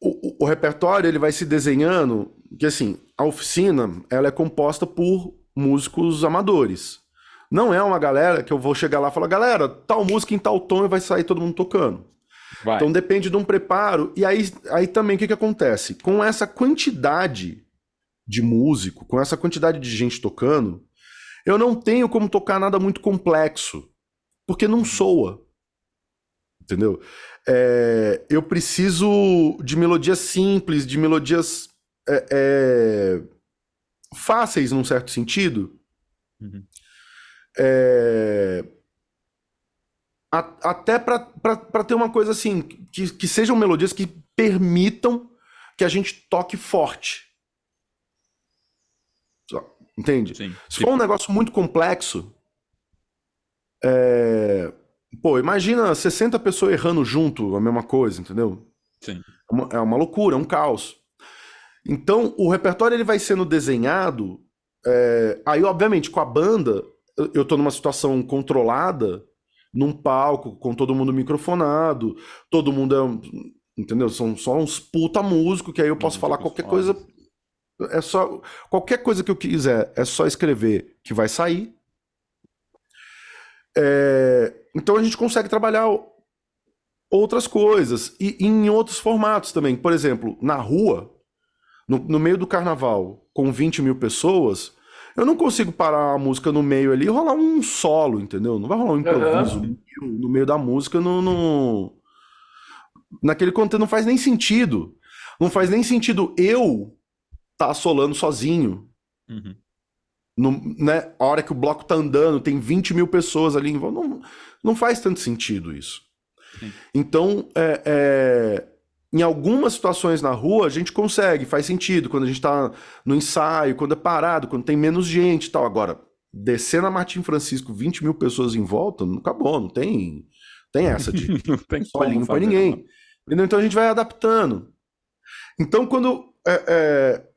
o, o, repertório ele vai se desenhando, que assim, a oficina ela é composta por músicos amadores. Não é uma galera que eu vou chegar lá e falar, galera, tal música em tal tom e vai sair todo mundo tocando. Vai. Então depende de um preparo. E aí, aí também o que, que acontece? Com essa quantidade de músico, com essa quantidade de gente tocando, eu não tenho como tocar nada muito complexo, porque não soa. Entendeu? É, eu preciso de melodias simples, de melodias é, é, fáceis num certo sentido. Uhum. É, a, até para ter uma coisa assim, que, que sejam melodias que permitam que a gente toque forte. Entende? Sim. Se for um negócio muito complexo, é... pô, imagina 60 pessoas errando junto a mesma coisa, entendeu? Sim. É uma, é uma loucura, é um caos. Então, o repertório ele vai sendo desenhado. É... Aí, obviamente, com a banda, eu tô numa situação controlada, num palco, com todo mundo microfonado, todo mundo é. Entendeu? São só uns puta músico que aí eu posso falar qualquer coisa é só qualquer coisa que eu quiser, é só escrever que vai sair. É, então a gente consegue trabalhar outras coisas e, e, em outros formatos também. Por exemplo, na rua, no, no, meio do carnaval, com 20 mil pessoas, eu não consigo parar a música no meio ali e rolar um solo, entendeu? Não vai rolar um improviso uhum. no meio da música no, no... naquele contexto não faz nem sentido. Não faz nem sentido eu tá assolando sozinho. Uhum. No, né, a hora que o bloco tá andando, tem 20 mil pessoas ali em volta. Não, não faz tanto sentido isso. Sim. Então, é, é, em algumas situações na rua, a gente consegue, faz sentido. Quando a gente tá no ensaio, quando é parado, quando tem menos gente e tal. Agora, descer na Martim Francisco, 20 mil pessoas em volta, não acabou, não tem, tem essa de não tem solinho para ninguém. Então a gente vai adaptando. Então, quando é, é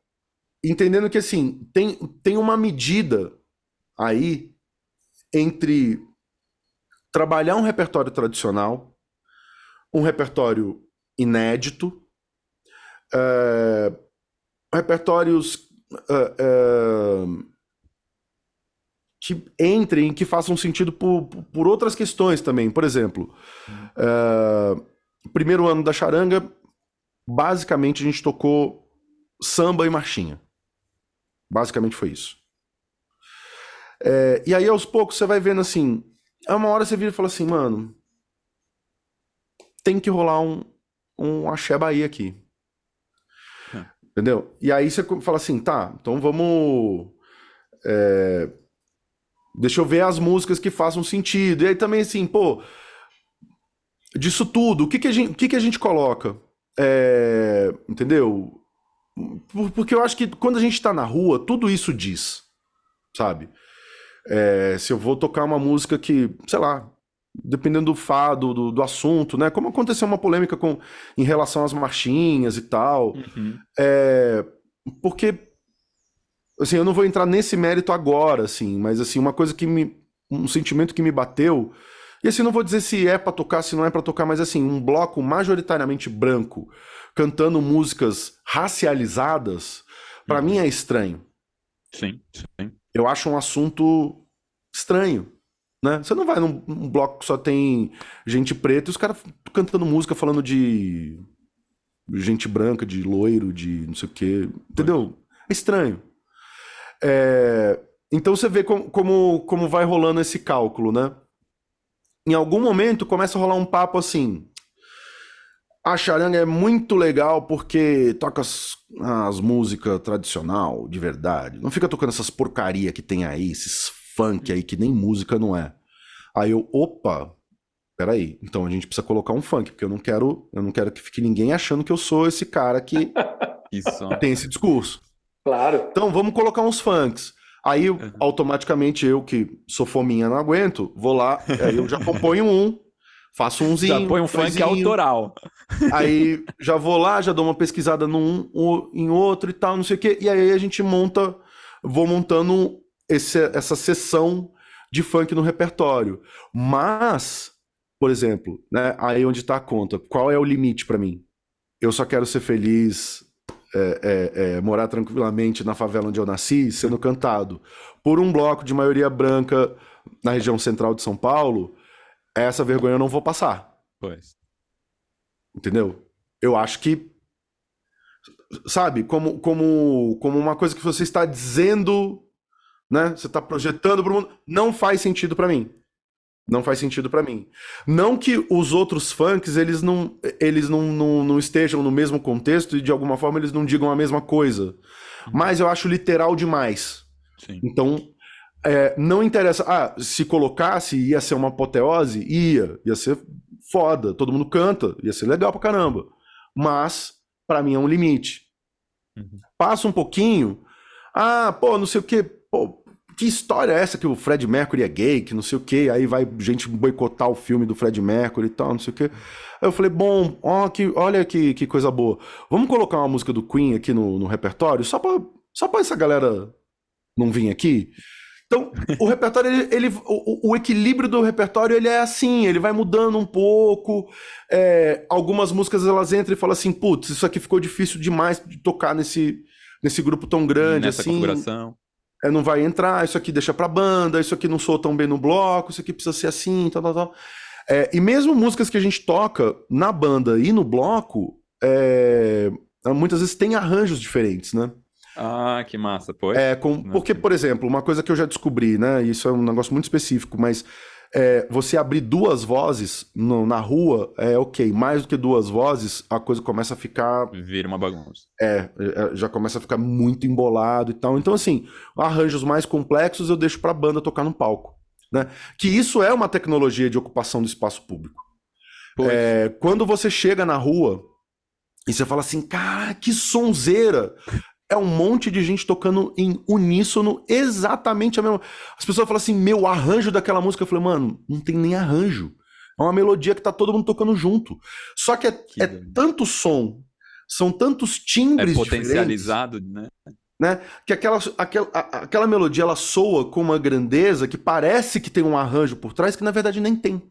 entendendo que assim, tem, tem uma medida aí entre trabalhar um repertório tradicional, um repertório inédito, é, repertórios é, que entrem, que façam sentido por, por outras questões também. Por exemplo, primeiro ano da charanga, basicamente a gente tocou samba e marchinha. Basicamente foi isso. É, e aí, aos poucos, você vai vendo assim. Uma hora você vira e fala assim, mano. Tem que rolar um, um Axé Bahia aqui. É. Entendeu? E aí você fala assim, tá, então vamos. É, deixa eu ver as músicas que façam sentido. E aí também, assim, pô. Disso tudo, o que, que, a, gente, o que, que a gente coloca? É, entendeu? Porque eu acho que quando a gente está na rua, tudo isso diz, sabe? É, se eu vou tocar uma música que, sei lá, dependendo do fado, do, do assunto, né? Como aconteceu uma polêmica com, em relação às marchinhas e tal. Uhum. É, porque, assim, eu não vou entrar nesse mérito agora, assim, mas, assim, uma coisa que me... um sentimento que me bateu... E assim, não vou dizer se é para tocar, se não é para tocar, mas assim, um bloco majoritariamente branco, cantando músicas racializadas, para uhum. mim é estranho. Sim, sim. Eu acho um assunto estranho. Né? Você não vai num, num bloco que só tem gente preta e os caras cantando música falando de gente branca, de loiro, de não sei o quê. Entendeu? É estranho. É... Então você vê como, como, como vai rolando esse cálculo, né? Em algum momento começa a rolar um papo assim. A charanga é muito legal porque toca as, as músicas tradicional, de verdade. Não fica tocando essas porcaria que tem aí, esses funk aí que nem música não é. Aí eu, opa, peraí, então a gente precisa colocar um funk, porque eu não quero, eu não quero que fique ninguém achando que eu sou esse cara que tem esse discurso. Claro. Então vamos colocar uns funks. Aí uhum. automaticamente eu que sou fominha não aguento, vou lá, aí eu já componho um Faço umzinho. Já põe um funk autoral. Aí já vou lá, já dou uma pesquisada num, em outro e tal, não sei o quê. E aí a gente monta, vou montando esse, essa sessão de funk no repertório. Mas, por exemplo, né, aí onde está a conta, qual é o limite para mim? eu só quero ser feliz, é, é, é, morar tranquilamente na favela onde eu nasci, sendo cantado por um bloco de maioria branca na região central de São Paulo, essa vergonha eu não vou passar. Pois. Entendeu? Eu acho que sabe, como, como, como uma coisa que você está dizendo, né? Você está projetando para o mundo, não faz sentido para mim. Não faz sentido para mim. Não que os outros funks eles não eles não, não, não, estejam no mesmo contexto e de alguma forma eles não digam a mesma coisa. Uhum. Mas eu acho literal demais. Sim. Então, é, não interessa. Ah, se colocasse, ia ser uma apoteose? Ia. Ia ser foda. Todo mundo canta. Ia ser legal pra caramba. Mas, para mim, é um limite. Uhum. Passa um pouquinho. Ah, pô, não sei o quê. Pô, que história é essa que o Fred Mercury é gay, que não sei o quê, aí vai gente boicotar o filme do Fred Mercury e tal, não sei o quê. Aí eu falei, bom, ó, que, olha que, que coisa boa. Vamos colocar uma música do Queen aqui no, no repertório, só pra, só pra essa galera não vir aqui? Então, o repertório, ele, ele o, o, equilíbrio do repertório, ele é assim, ele vai mudando um pouco. É, algumas músicas, elas entram e falam assim, putz, isso aqui ficou difícil demais de tocar nesse, nesse grupo tão grande, Nessa assim. configuração é, não vai entrar, isso aqui deixa pra banda, isso aqui não soa tão bem no bloco, isso aqui precisa ser assim, tal, tal, tal. É, e mesmo músicas que a gente toca na banda e no bloco, é, muitas vezes tem arranjos diferentes, né? Ah, que massa, pois. É, com, porque, por exemplo, uma coisa que eu já descobri, né? Isso é um negócio muito específico, mas é, você abrir duas vozes no, na rua é ok. Mais do que duas vozes, a coisa começa a ficar. Vira uma bagunça. É, é, já começa a ficar muito embolado e tal. Então, assim, arranjos mais complexos eu deixo pra banda tocar no palco. Né? Que isso é uma tecnologia de ocupação do espaço público. É, quando você chega na rua e você fala assim, cara, que sonzeira! É um monte de gente tocando em uníssono exatamente a mesma. As pessoas falam assim, meu, arranjo daquela música. Eu falei, mano, não tem nem arranjo. É uma melodia que tá todo mundo tocando junto. Só que é, que é tanto som, são tantos timbres é potencializado, né? né? Que aquela, aquela, aquela melodia ela soa com uma grandeza que parece que tem um arranjo por trás, que na verdade nem tem.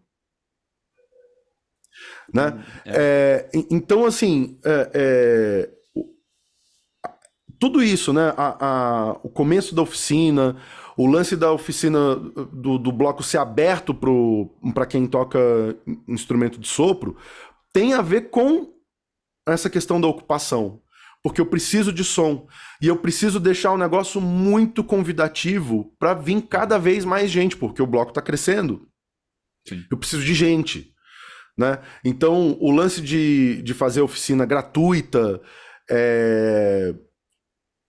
Né? É. É, então, assim, é, é tudo isso, né? A, a, o começo da oficina, o lance da oficina do, do bloco ser aberto para quem toca instrumento de sopro, tem a ver com essa questão da ocupação. Porque eu preciso de som. E eu preciso deixar o negócio muito convidativo para vir cada vez mais gente, porque o bloco está crescendo. Sim. Eu preciso de gente. Né? Então, o lance de, de fazer oficina gratuita, é,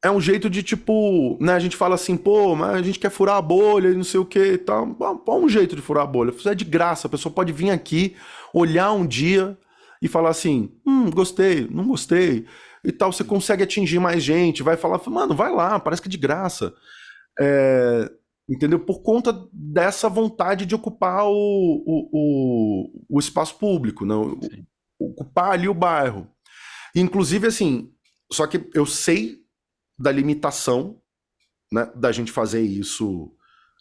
é um jeito de tipo, né? A gente fala assim, pô, mas a gente quer furar a bolha e não sei o que e tal. Bom, um jeito de furar a bolha. É de graça, a pessoa pode vir aqui, olhar um dia e falar assim: hum, gostei, não gostei e tal. Você consegue atingir mais gente, vai falar, mano, vai lá, parece que é de graça. É, entendeu? Por conta dessa vontade de ocupar o, o, o, o espaço público, né? ocupar ali o bairro. Inclusive, assim, só que eu sei da limitação né, da gente fazer isso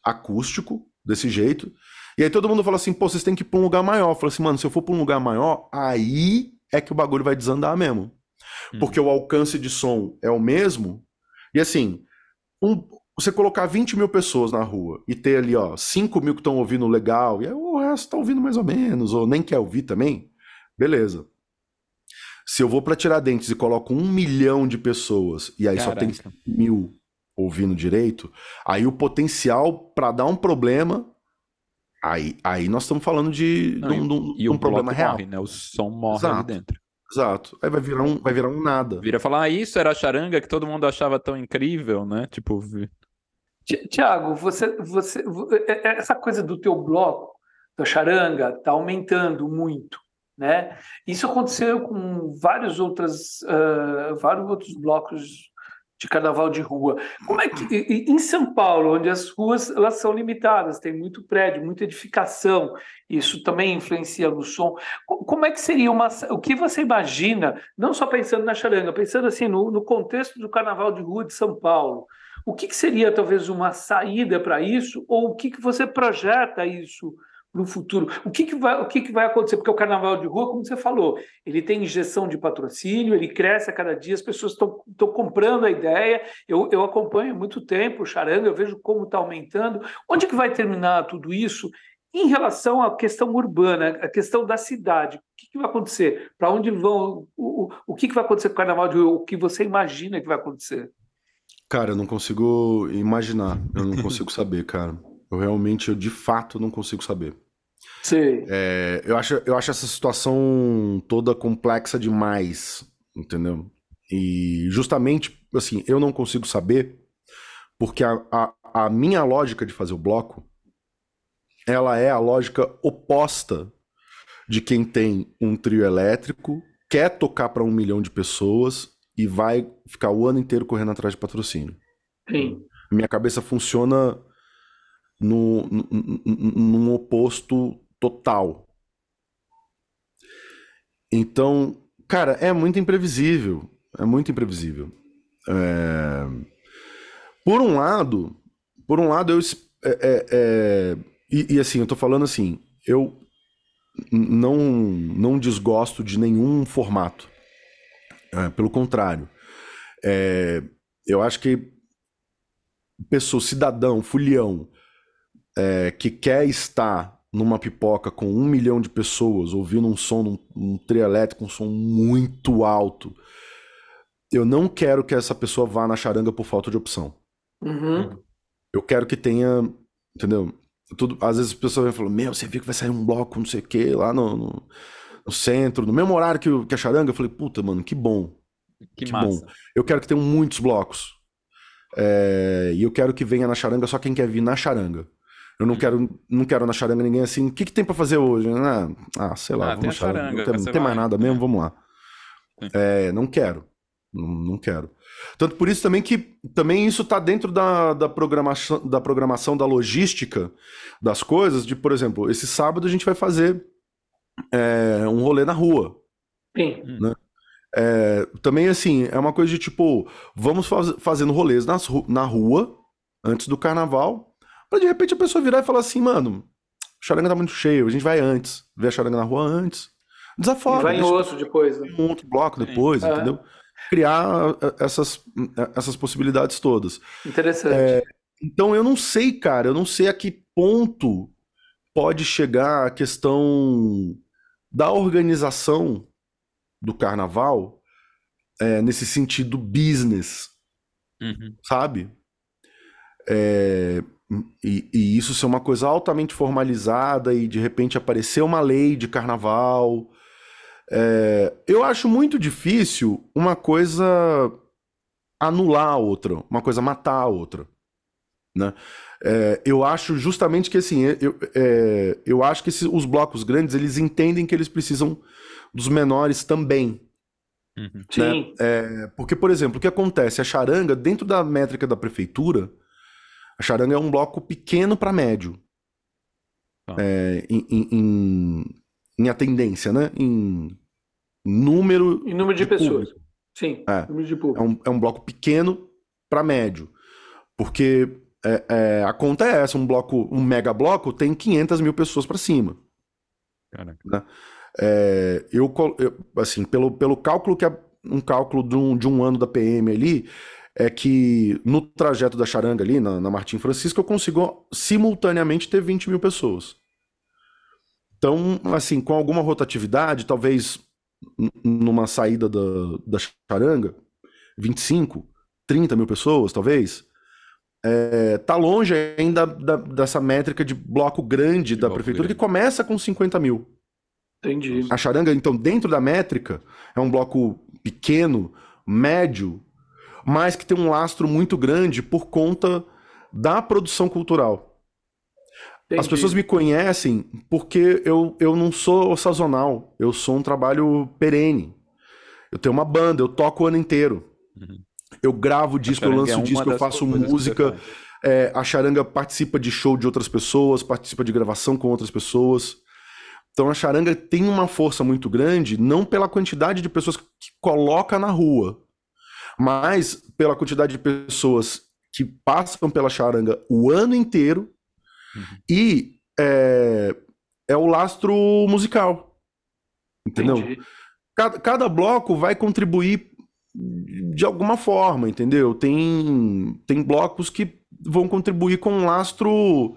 acústico, desse jeito. E aí todo mundo fala assim, pô, vocês têm que ir pra um lugar maior. Eu falo assim, mano, se eu for pra um lugar maior, aí é que o bagulho vai desandar mesmo. Hum. Porque o alcance de som é o mesmo. E assim, um, você colocar 20 mil pessoas na rua e ter ali, ó, 5 mil que estão ouvindo legal, e aí o resto tá ouvindo mais ou menos, ou nem quer ouvir também, beleza. Se eu vou para Tiradentes e coloco um milhão de pessoas e aí Caraca. só tem mil ouvindo direito, aí o potencial para dar um problema. Aí, aí nós estamos falando de, Não, de um, e um, um problema real. Morre, né? O som morre Exato. ali dentro. Exato. Aí vai virar um, vai virar um nada. Vira falar, ah, isso era a charanga que todo mundo achava tão incrível, né? Tipo. Tiago, você, você, é, é, essa coisa do teu bloco, da charanga, tá aumentando muito. Né? Isso aconteceu com vários, outras, uh, vários outros blocos de carnaval de rua. Como é que em São Paulo, onde as ruas elas são limitadas, tem muito prédio, muita edificação, isso também influencia no som. Como é que seria uma o que você imagina, não só pensando na charanga, pensando assim no, no contexto do carnaval de rua de São Paulo? O que, que seria talvez uma saída para isso ou o que, que você projeta isso no futuro? O que, que, vai, o que, que vai acontecer? Porque o carnaval de rua, como você falou, ele tem injeção de patrocínio, ele cresce a cada dia, as pessoas estão comprando a ideia. Eu, eu acompanho há muito tempo o charanga, eu vejo como está aumentando. Onde que vai terminar tudo isso? Em relação à questão urbana, a questão da cidade, o que, que vai acontecer? Para onde vão? O, o, o que, que vai acontecer com o carnaval de rua? O que você imagina que vai acontecer? Cara, eu não consigo imaginar, eu não consigo saber, cara. Eu realmente, eu de fato não consigo saber. Sim. É, eu, acho, eu acho essa situação toda complexa demais, entendeu? E justamente, assim, eu não consigo saber porque a, a, a minha lógica de fazer o bloco ela é a lógica oposta de quem tem um trio elétrico, quer tocar para um milhão de pessoas e vai ficar o ano inteiro correndo atrás de patrocínio. Sim. Minha cabeça funciona no, no, num oposto total. Então, cara, é muito imprevisível. É muito imprevisível. É... Por um lado, por um lado, eu é, é, é... E, e, assim, eu tô falando assim, eu não não desgosto de nenhum formato. É, pelo contrário, é, eu acho que pessoa, cidadão, fulião, é, que quer estar numa pipoca com um milhão de pessoas ouvindo um som, um, um trio elétrico, um som muito alto, eu não quero que essa pessoa vá na charanga por falta de opção. Uhum. Eu quero que tenha, entendeu? Tudo, às vezes as pessoas vêm falando, meu, você viu que vai sair um bloco, não sei o quê, lá no, no, no centro, no mesmo horário que, que a charanga. Eu falei, puta, mano, que bom. Que, que bom. Eu quero que tenham muitos blocos. É, e eu quero que venha na charanga só quem quer vir na charanga. Eu não quero, não quero na charanga ninguém assim. O que, que tem para fazer hoje? Ah, ah, sei lá, ah, vamos charanga. charanga. Não tem, não tem mais nada mesmo, vamos lá. É, não quero. Não, não, quero. Tanto por isso também que também isso está dentro da, da, programação, da programação da logística das coisas. De, por exemplo, esse sábado a gente vai fazer é, um rolê na rua. Sim. Né? É, também assim, é uma coisa de tipo, vamos faz, fazendo rolês nas, na rua antes do carnaval Pra de repente a pessoa virar e falar assim, mano, a charanga tá muito cheio, a gente vai antes, vê a charanga na rua antes. Desafora. E vai em outro depois, né? Um outro bloco depois, é. entendeu? Criar eh, essas, eh, essas possibilidades todas. Interessante. É, então eu não sei, cara, eu não sei a que ponto pode chegar a questão da organização do carnaval é, nesse sentido business, uhum. sabe? É, e, e, isso ser uma coisa altamente formalizada e de repente aparecer uma lei de carnaval. É, eu acho muito difícil uma coisa anular a outra, uma coisa matar a outra. Né? É, eu acho justamente que assim, eu, é, eu acho que os blocos grandes eles entendem que eles precisam dos menores também. Uhum. Né? Sim. É, porque, por exemplo, o que acontece? A charanga, dentro da métrica da prefeitura, a charanga é um bloco pequeno para médio. Ah. É, em, em, em, atendência, né? Em número. Em número de, de pessoas. Público. Sim, é. número de público. É um, é um bloco pequeno para médio. Porque é, é, a conta é essa: um bloco, um mega bloco tem 500 mil pessoas para cima. Caraca. Né? É, eu, eu, assim, pelo, pelo cálculo que é um cálculo de um, de um ano da PM ali, é que no trajeto da charanga ali, na, na Martim Francisco, eu consigo simultaneamente ter 20 mil pessoas. Então, assim, com alguma rotatividade, talvez numa saída da, da charanga, 25, 30 mil pessoas, talvez, é, tá longe ainda da, dessa métrica de bloco grande de da bloco prefeitura, grande. que começa com 50 mil. Entendi. A charanga, então, dentro da métrica, é um bloco pequeno, médio, mas que tem um lastro muito grande por conta da produção cultural. Entendi. As pessoas me conhecem porque eu, eu não sou sazonal, eu sou um trabalho perene. Eu tenho uma banda, eu toco o ano inteiro. Uhum. Eu gravo disco, eu lanço é disco, eu faço música. É, a charanga participa de show de outras pessoas, participa de gravação com outras pessoas. Então a charanga tem uma força muito grande, não pela quantidade de pessoas que coloca na rua, mas pela quantidade de pessoas que passam pela charanga o ano inteiro uhum. e é, é o lastro musical. Entendeu? Cada, cada, bloco vai contribuir de alguma forma, entendeu? Tem, tem blocos que vão contribuir com um lastro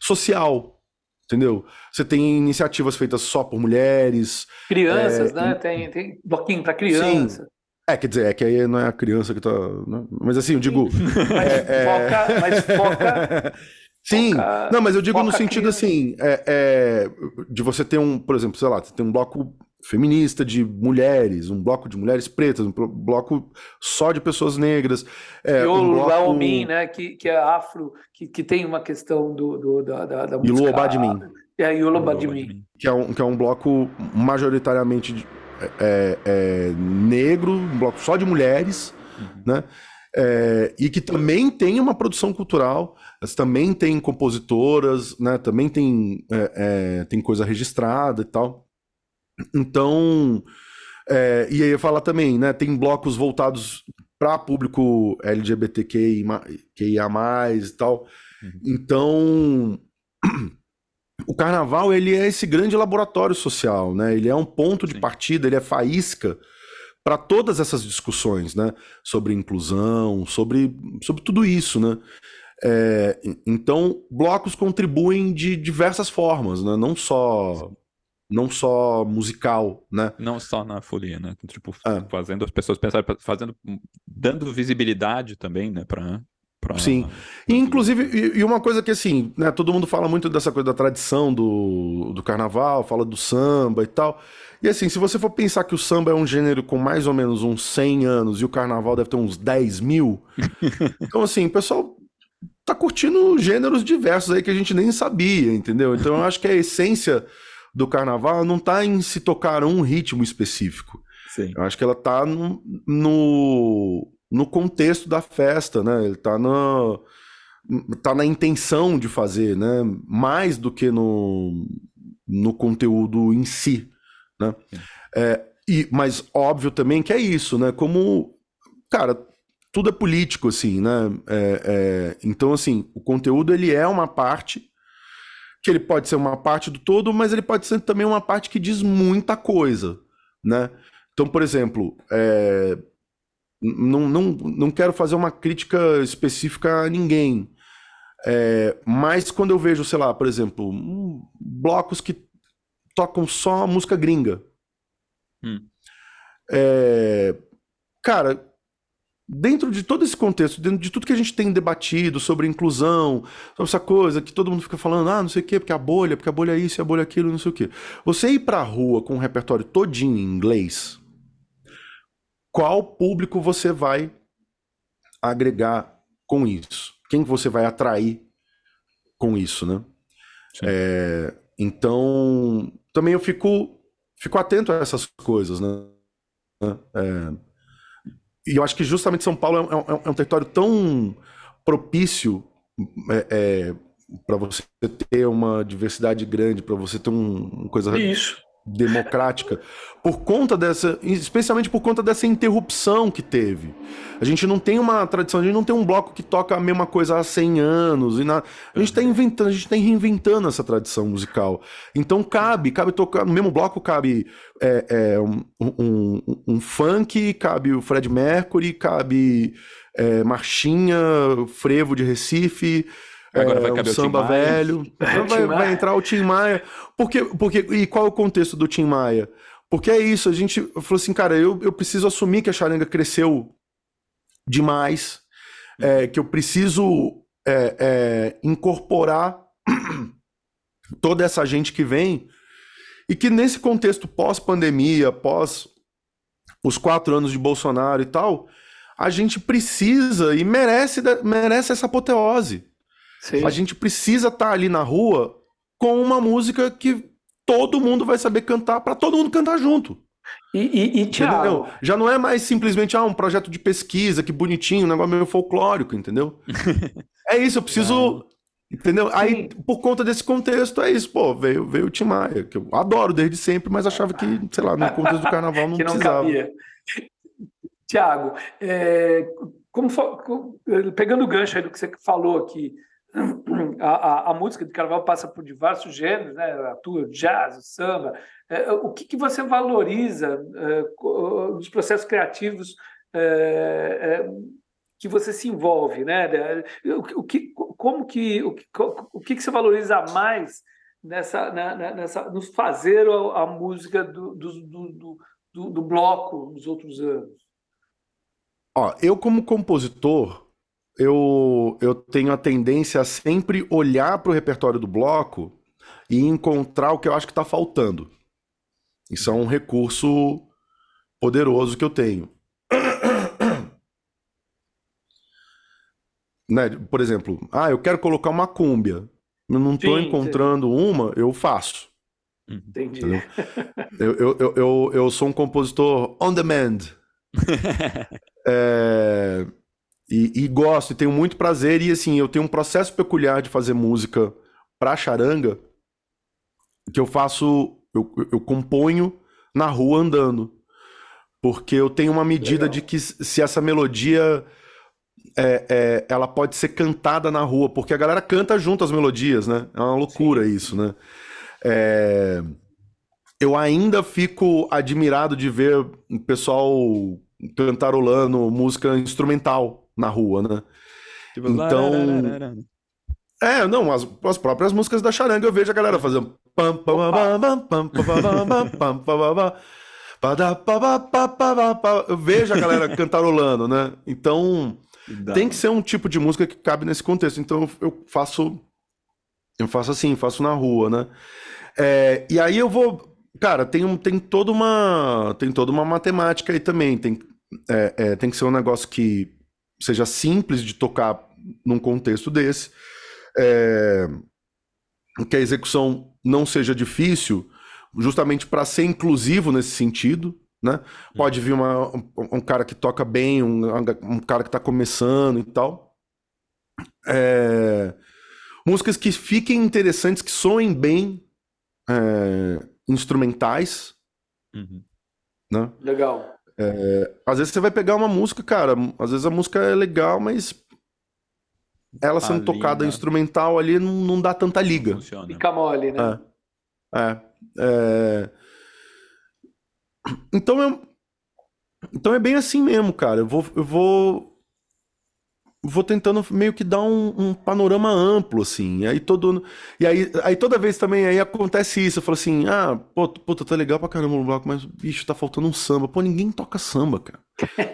social, entendeu? Você tem iniciativas feitas só por mulheres. Crianças, é, né? Tem, tem bloquinho para criança. Sim. É, quer dizer, é que aí não é a criança que tá. Né? Mas assim, eu digo. Mas, é, foca, mas foca. Sim, foca, não, mas eu digo no sentido assim, é, é, de você ter um, por exemplo, sei lá, você tem um bloco feminista de mulheres, um bloco de mulheres pretas, um bloco só de pessoas negras. É, e o um bloco... Laomin, né, que, que é afro, que, que tem uma questão do, do da, da, da música... Ilu Badmin. É, Ilu Badmin. Que é, um, que é um bloco majoritariamente é, é, negro, um bloco só de mulheres, uhum. né? É, e que também tem uma produção cultural, também tem compositoras, né? Também tem, é, é, tem coisa registrada e tal. Então, é, e aí eu falar também, né? Tem blocos voltados para público LGBTQIA+, e tal. Uhum. Então, o carnaval ele é esse grande laboratório social, né? Ele é um ponto de Sim. partida, ele é faísca para todas essas discussões, né? Sobre inclusão, sobre, sobre tudo isso, né? É, então, blocos contribuem de diversas formas, né? Não só não só musical, né? Não só na folia, né? Tipo, é. fazendo as pessoas pensarem, fazendo, dando visibilidade também, né? Para Pra... Sim. E, inclusive, e, uma coisa que assim, né, todo mundo fala muito dessa coisa da tradição do, do carnaval, fala do samba e tal. E assim, se você for pensar que o samba é um gênero com mais ou menos uns 100 anos e o carnaval deve ter uns 10 mil, então assim, o pessoal tá curtindo gêneros diversos aí que a gente nem sabia, entendeu? Então eu acho que a essência do carnaval não tá em se tocar um ritmo específico. Sim. Eu acho que ela tá no, no no contexto da festa, né? Ele tá na, tá na intenção de fazer, né? Mais do que no, no conteúdo em si, né? É, e, mas óbvio também que é isso, né? Como, cara, tudo é político, assim, né? É, é, então, assim, o conteúdo ele é uma parte que ele pode ser uma parte do todo, mas ele pode ser também uma parte que diz muita coisa, né? Então, por exemplo, é, não, não, não quero fazer uma crítica específica a ninguém. É, mas quando eu vejo, sei lá, por exemplo, blocos que tocam só música gringa. Hum. É, cara, dentro de todo esse contexto, dentro de tudo que a gente tem debatido sobre inclusão, sobre essa coisa que todo mundo fica falando, ah, não sei o quê, porque a bolha, porque a bolha é isso, a bolha é aquilo, não sei o quê. Você ir pra rua com um repertório todinho em inglês, qual público você vai agregar com isso? Quem você vai atrair com isso, né? É, então, também eu fico, fico atento a essas coisas, né? É, e eu acho que justamente São Paulo é, é, é um território tão propício é, é para você ter uma diversidade grande, para você ter um, uma coisa Isso democrática por conta dessa, especialmente por conta dessa interrupção que teve. A gente não tem uma tradição, a gente não tem um bloco que toca a mesma coisa há 100 anos e na... a gente está inventando, a gente está reinventando essa tradição musical. Então cabe, cabe tocar no mesmo bloco cabe é, é, um, um, um, funk, cabe o Fred Mercury, cabe é, marchinha, frevo de Recife. Agora vai é, caber o, samba o velho. vai, vai, entrar o Tim Maia. Porque, porque, e qual é o contexto do Tim Maia? Porque é isso, a gente falou assim, cara, eu, eu preciso assumir que a charanga cresceu demais, é, que eu preciso é, é, incorporar toda essa gente que vem, e que nesse contexto pós-pandemia, pós os quatro anos de Bolsonaro e tal, a gente precisa e merece, merece essa apoteose. Sim. A gente precisa estar tá ali na rua com uma música que todo mundo vai saber cantar para todo mundo cantar junto. E, e, e Thiago... Já não é mais simplesmente ah, um projeto de pesquisa, que bonitinho, um negócio meio folclórico, entendeu? é isso, eu preciso. É. Entendeu? Sim. Aí, por conta desse contexto, é isso. Pô, veio, veio o Tim Maia, que eu adoro desde sempre, mas achava que, sei lá, no contexto do carnaval não, que não precisava. Cabia. Tiago, é, como, pegando o gancho aí do que você falou aqui, a, a, a, música de carnaval passa por diversos gêneros, né? A tua, jazz, o samba. É, o que, que você valoriza é, nos processos criativos é, é, que você se envolve, né? O, o que, como que, o, o que, que você valoriza mais nessa, né, nessa, nos fazer a, a música do, do, do, do, do bloco nos outros anos? Ó, eu como compositor, eu, eu tenho a tendência a sempre olhar para o repertório do bloco e encontrar o que eu acho que está faltando. Isso é um recurso poderoso que eu tenho. né? Por exemplo, ah, eu quero colocar uma cúmbia. Eu não estou encontrando sim. uma, eu faço. Entendi. Eu, eu, eu, eu, eu sou um compositor on demand. é, e, e, gosto, e tenho muito prazer. E assim, eu tenho um processo peculiar de fazer música pra charanga que eu faço, eu, eu componho na rua andando. Porque eu tenho uma medida Legal. de que se essa melodia é, é, ela pode ser cantada na rua, porque a galera canta junto as melodias, né? É uma loucura Sim. isso, né? É... Eu ainda fico admirado de ver o pessoal cantarolando música instrumental na rua, né? Tipo, então. É, não, as, as próprias músicas da charanga eu vejo a galera fazendo. Eu vejo a galera cantarolando, né? Então, tem que ser um tipo de música que cabe nesse contexto. Então, eu faço. Eu faço assim, faço na rua, né? É, e aí eu vou. Cara, tem, tem toda uma. Tem toda uma matemática aí também. Tem, é, é, tem que ser um negócio que seja simples de tocar num contexto desse. É, que a execução não seja difícil, justamente para ser inclusivo nesse sentido. Né? Pode vir uma, um, um cara que toca bem, um, um cara que está começando e tal. É, músicas que fiquem interessantes, que soem bem é, instrumentais. Uhum. Né? Legal. É, às vezes você vai pegar uma música, cara, às vezes a música é legal, mas ela sendo ali, tocada né? instrumental ali não, não dá tanta liga. Fica mole, né? É. é, é... Então, eu... então é bem assim mesmo, cara. Eu vou, eu vou vou tentando meio que dar um, um, panorama amplo, assim. Aí todo. E aí, aí toda vez também aí acontece isso. Eu falo assim, ah, pô, puta, tá legal pra caramba no bloco, mas, bicho, tá faltando um samba. Pô, ninguém toca samba, cara.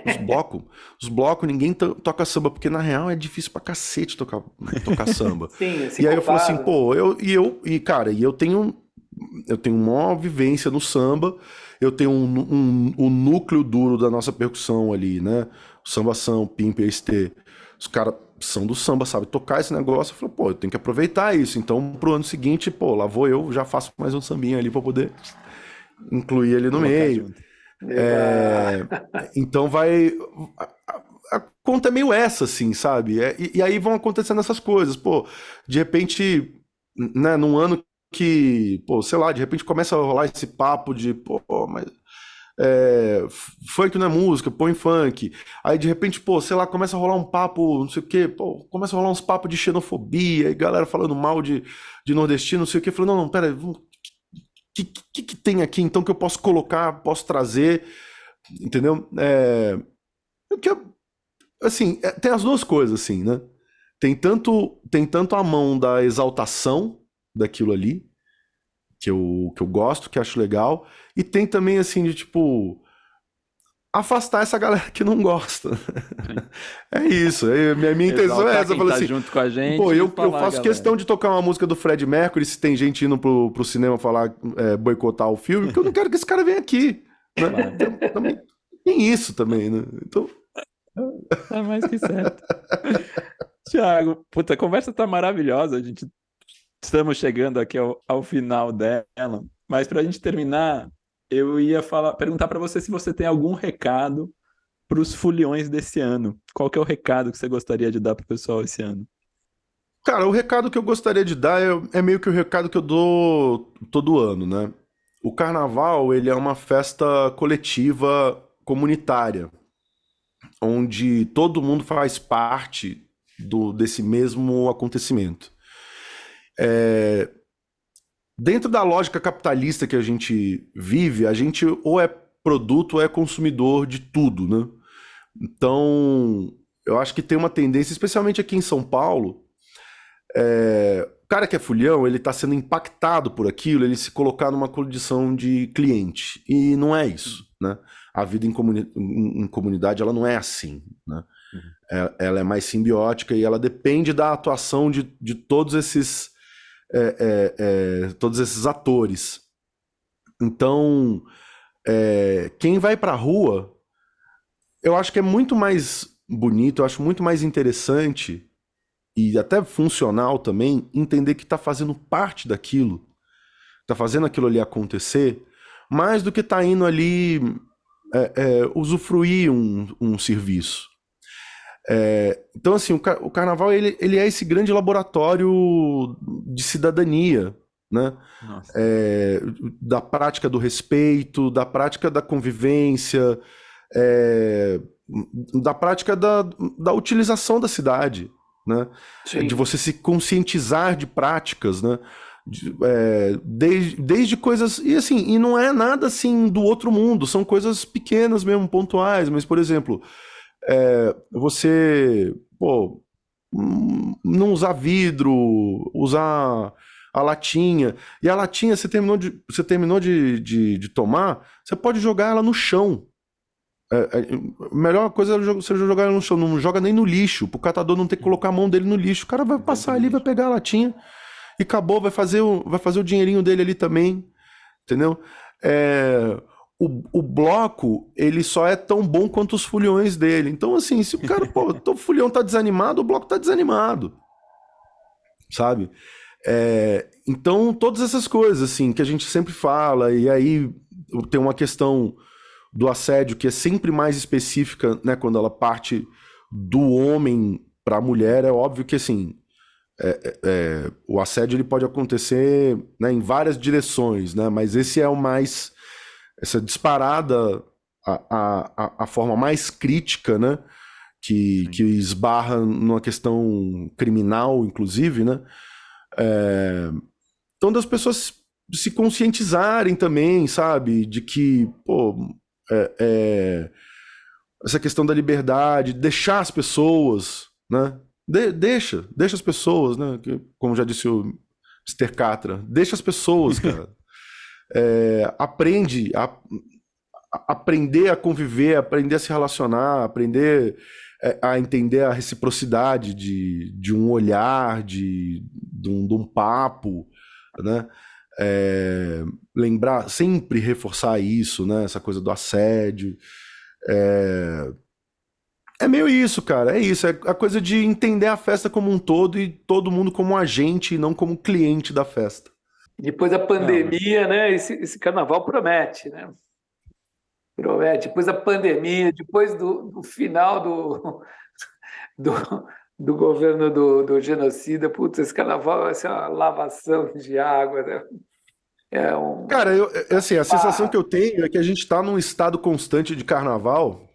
Os blocos, os blocos, ninguém toca samba, porque na real é difícil pra cacete tocar, tocar samba. Sim, e aí eu falo assim, pô, eu, e eu, e cara, e eu tenho. Eu tenho uma vivência no samba, eu tenho um, um, um núcleo duro da nossa percussão ali, né? Sambação, pimpa, ST os caras são do samba, sabe? Tocar esse negócio, eu falei, pô, eu tenho que aproveitar isso. Então, pro ano seguinte, pô, lá vou eu, já faço mais um sambinho ali pra poder incluir ele no meio. É, então vai. A, a, conta é meio essa, assim, sabe? É, e, e, aí vão acontecendo essas coisas. Pô, de repente, né, num ano que, pô, sei lá, de repente começa a rolar esse papo de, pô, mas é, funk não é música, põe funk. Aí de repente, pô, sei lá, começa a rolar um papo, não sei o quê, pô, começa a rolar uns papos de xenofobia, e galera falando mal de, de nordestino, não sei o quê. Falando, não, não, pera, o que, que, que, tem aqui então que eu posso colocar, posso trazer, entendeu? É, que, assim, é, tem as duas coisas, assim, né? Tem tanto, tem tanto a mão da exaltação daquilo ali, que eu, que eu gosto, que acho legal, e tem também, assim, de tipo. Afastar essa galera que não gosta. é isso. É, minha, minha intenção é essa. Tá assim, junto com a gente. Pô, eu, eu faço questão de tocar uma música do Fred Mercury se tem gente indo pro, pro cinema falar, é, boicotar o filme, porque eu não quero que esse cara venha aqui. Né? Claro. Então, também, tem isso também, né? Então. É mais que certo. Tiago, puta, a conversa tá maravilhosa. A gente estamos chegando aqui ao, ao final dela. Mas para a gente terminar, eu ia falar, perguntar para você se você tem algum recado para os foliões desse ano. Qual que é o recado que você gostaria de dar para o pessoal esse ano? Cara, o recado que eu gostaria de dar é, é, meio que o recado que eu dou todo ano, né? O carnaval, ele é uma festa coletiva comunitária, onde todo mundo faz parte do, desse mesmo acontecimento. É, dentro da lógica capitalista que a gente vive, a gente ou é produto ou é consumidor de tudo, né? Então, eu acho que tem uma tendência, especialmente aqui em São Paulo, é, o cara que é fulhão, ele está sendo impactado por aquilo, ele se colocar numa condição de cliente. E não é isso, né? A vida em, comuni em comunidade, ela não é assim, né? Uhum. É, ela é mais simbiótica e ela depende da atuação de, de todos esses é, é, é todos esses atores. Então, é, quem vai para a rua, eu acho que é muito mais bonito, eu acho muito mais interessante e até funcional também entender que está fazendo parte daquilo, está fazendo aquilo ali acontecer, mais do que tá indo ali é, é, usufruir um, um serviço. É, então, assim, o, car o, carnaval ele, ele é esse grande laboratório de cidadania, né? É, da prática do respeito, da prática da convivência, é, da prática da, da utilização da cidade né? Sim. De você se conscientizar de práticas, né? De, é, desde, desde coisas. E assim, e não é nada assim do outro mundo, são coisas pequenas mesmo, pontuais, mas, por exemplo, é, você pô, não usar vidro, usar a latinha. E a latinha, você terminou de, você terminou de, de, de tomar, você pode jogar ela no chão. É, é, melhor coisa é você jogar no chão, não joga nem no lixo, pro catador não ter que colocar a mão dele no lixo. O cara vai passar ali, vai pegar a latinha e acabou, vai fazer o, vai fazer o dinheirinho dele ali também, entendeu? É, o, o bloco, ele só é tão bom quanto os fulhões dele. Então, assim, se o cara, pô, o fulhão tá desanimado, o bloco tá desanimado, sabe? É, então, todas essas coisas, assim, que a gente sempre fala, e aí tem uma questão do assédio, que é sempre mais específica, né, quando ela parte do homem para a mulher, é óbvio que assim é, é, é, o assédio ele pode acontecer né, em várias direções, né, mas esse é o mais essa disparada a, a, a forma mais crítica, né, que, que esbarra numa questão criminal, inclusive, né, é, então das pessoas se conscientizarem também, sabe, de que pô, é, é, essa questão da liberdade, deixar as pessoas, né? De, deixa, deixa as pessoas, né? Que, como já disse o Mr. Catra, deixa as pessoas, cara. É, aprende a, a, aprender a conviver, aprender a se relacionar, aprender é, a entender a reciprocidade de, de um olhar, de, de, um, de um papo, né? É, lembrar, sempre reforçar isso, né? Essa coisa do assédio. É, é meio isso, cara. É isso. É a coisa de entender a festa como um todo e todo mundo como agente e não como cliente da festa. Depois da pandemia, não. né? Esse, esse, carnaval promete, né? Promete. Depois da pandemia, depois do, do final do, do, do governo do, do genocida, putz, esse carnaval vai ser uma lavação de água, né? É um... Cara, eu, é, assim, a sensação ah. que eu tenho é que a gente está num estado constante de carnaval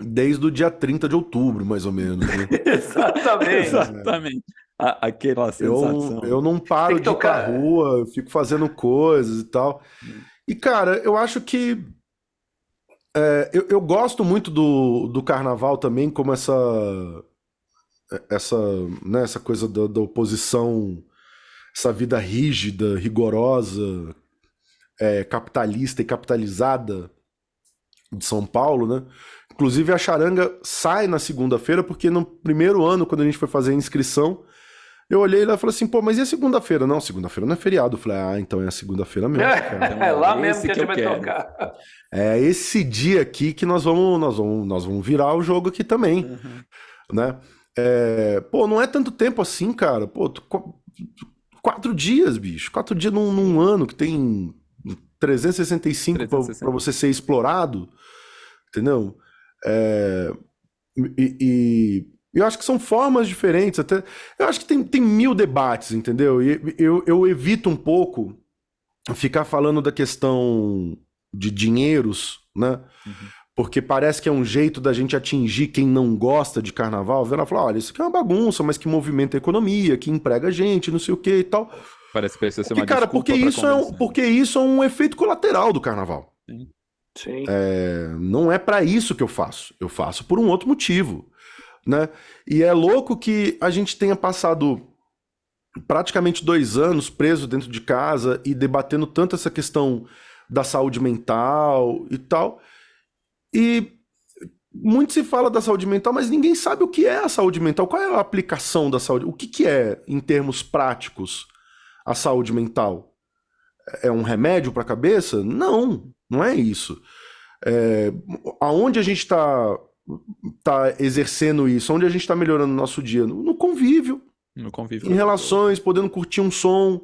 desde o dia 30 de outubro, mais ou menos. Né? Exatamente. Exatamente. A, aquela sensação. Eu, eu não paro de tocar... ir pra rua, eu fico fazendo coisas e tal. E, cara, eu acho que. É, eu, eu gosto muito do, do carnaval também, como essa. Essa, né, essa coisa da, da oposição essa vida rígida, rigorosa, é, capitalista e capitalizada de São Paulo, né? Inclusive a charanga sai na segunda-feira, porque no primeiro ano, quando a gente foi fazer a inscrição, eu olhei lá e falei assim, pô, mas e a segunda-feira? Não, segunda-feira não é feriado. Eu falei, ah, então é a segunda-feira mesmo. Cara. é lá mesmo que a gente vai quero. tocar. É esse dia aqui que nós vamos, nós vamos, nós vamos virar o jogo aqui também, uhum. né? É, pô, não é tanto tempo assim, cara. Pô, quatro dias, bicho. Quatro dias num, num ano que tem 365 para você ser explorado, entendeu? É, e, e, eu acho que são formas diferentes. Até, eu acho que tem, tem mil debates, entendeu? E eu, eu evito um pouco ficar falando da questão de dinheiros, né? Uhum. porque parece que é um jeito da gente atingir quem não gosta de carnaval, vendo falar, olha, isso aqui é uma bagunça, mas que movimenta a economia, que emprega gente, não sei o que e tal. Parece que precisa ser porque, uma cara, porque isso, é um, porque isso é um efeito colateral do carnaval. Sim. Sim. É, não é para isso que eu faço. Eu faço por um outro motivo, né? E é louco que a gente tenha passado praticamente dois anos preso dentro de casa e debatendo tanto essa questão da saúde mental e tal. E muito se fala da saúde mental, mas ninguém sabe o que é a saúde mental. Qual é a aplicação da saúde? O que, que é, em termos práticos, a saúde mental? É um remédio para a cabeça? Não, não é isso. É, aonde a gente está tá exercendo isso? Onde a gente está melhorando o nosso dia? No, no convívio. No convívio. Em relações, podendo curtir um som.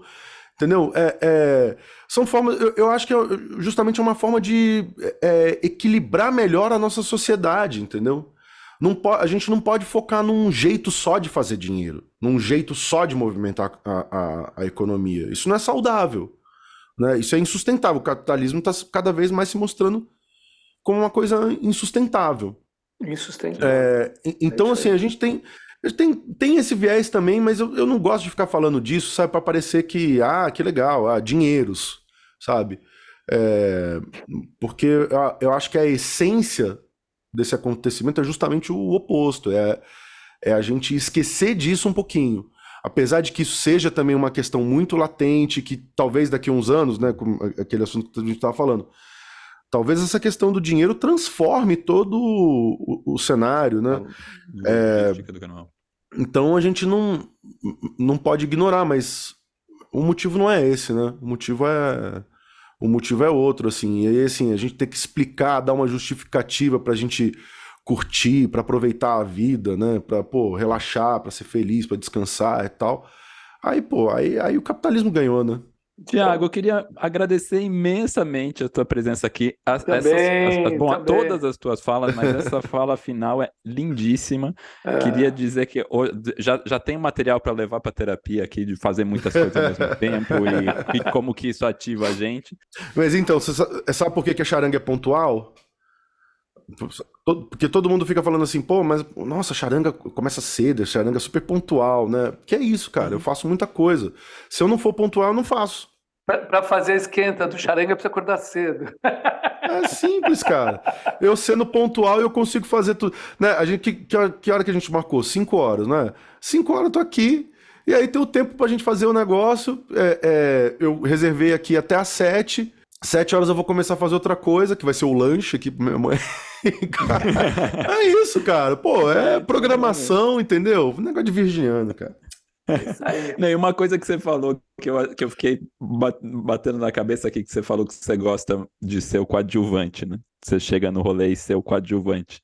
Entendeu? É, é, são formas. Eu, eu, acho que é justamente uma forma de é, equilibrar melhor a nossa sociedade, entendeu? Não a gente não pode focar num jeito só de fazer dinheiro, num jeito só de movimentar a, a, a economia. Isso não é saudável. Né? Isso é insustentável. O capitalismo está cada vez mais se mostrando como uma coisa insustentável. Insustentável. É, então, assim, a gente tem tem, tem esse viés também, mas eu, eu não gosto de ficar falando disso, sabe, para parecer que, ah, que legal, ah, dinheiros, sabe? É, porque eu, acho que a essência desse acontecimento é justamente o oposto, é, é a gente esquecer disso um pouquinho. Apesar de que isso seja também uma questão muito latente, que talvez daqui a uns anos, né, aquele assunto que a gente estava falando, talvez essa questão do dinheiro transforme todo o, o, cenário, né? É, então a gente não, não pode ignorar, mas o motivo não é esse, né? O motivo é o motivo é outro, assim. E aí, assim, a gente tem que explicar, dar uma justificativa pra gente curtir, para aproveitar a vida, né? Pra, pô, relaxar, para ser feliz, para descansar e tal. Aí, pô, aí, aí o capitalismo ganhou, né? Tiago, eu queria agradecer imensamente a tua presença aqui. As, também, essas, bom, todas as tuas falas, mas essa fala final é lindíssima. É. Queria dizer que já, já tem material para levar para terapia aqui, de fazer muitas coisas ao mesmo tempo e, e, como que isso ativa a gente. Mas então, você sabe por que a charanga é pontual? Porque todo mundo fica falando assim, pô, mas nossa, charanga começa cedo, charanga é super pontual, né? Que é isso, cara, eu uhum. faço muita coisa. Se eu não for pontual, eu não faço. Para fazer a esquenta do charanga, precisa acordar cedo. É simples, cara. Eu sendo pontual, eu consigo fazer tudo. Né? A gente, que, que, hora que a gente marcou? Cinco horas, né? Cinco horas eu tô aqui. E aí tem o tempo pra gente fazer o negócio. É, é, eu reservei aqui até às sete. Sete horas eu vou começar a fazer outra coisa, que vai ser o lanche aqui pra minha mãe. é isso, cara. Pô, é programação, entendeu? Negócio de virginiano, cara. Não, e uma coisa que você falou que eu, que eu fiquei batendo na cabeça aqui, que você falou que você gosta de ser o coadjuvante, né? Você chega no rolê e ser o coadjuvante.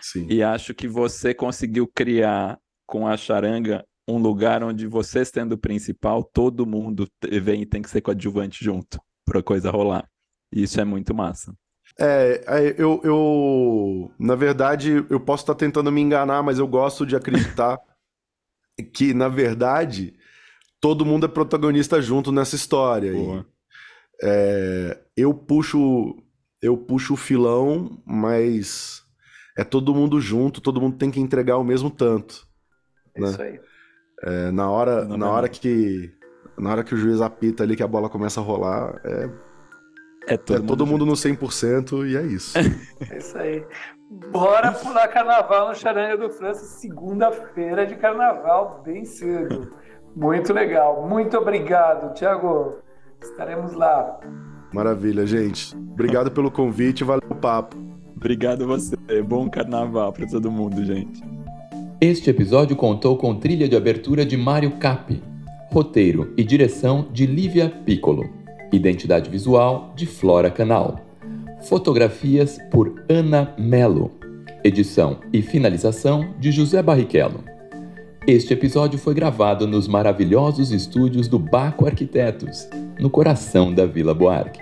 Sim. E acho que você conseguiu criar com a charanga um lugar onde você sendo o principal, todo mundo vem e tem que ser coadjuvante junto para a coisa rolar. E isso é muito massa. É, é, eu, eu, na verdade, eu posso estar tentando me enganar, mas eu gosto de acreditar que, na verdade, todo mundo é protagonista junto nessa história. E, é, eu puxo, eu puxo o filão, mas é todo mundo junto, todo mundo tem que entregar o mesmo tanto. É né? isso aí. É, na hora, na hora que na hora que o juiz apita ali que a bola começa a rolar, é é todo, é todo mundo, mundo no 100% e é isso. é isso aí. Bora pular carnaval no Charanga do França, segunda-feira de carnaval, bem cedo. Muito legal. Muito obrigado, Thiago. Estaremos lá. Maravilha, gente. Obrigado pelo convite, valeu o papo. Obrigado a você. Bom carnaval para todo mundo, gente. Este episódio contou com trilha de abertura de Mário Cap, roteiro e direção de Lívia Piccolo. Identidade visual de Flora Canal. Fotografias por Ana Melo. Edição e finalização de José Barrichello. Este episódio foi gravado nos maravilhosos estúdios do Baco Arquitetos, no coração da Vila Buarque.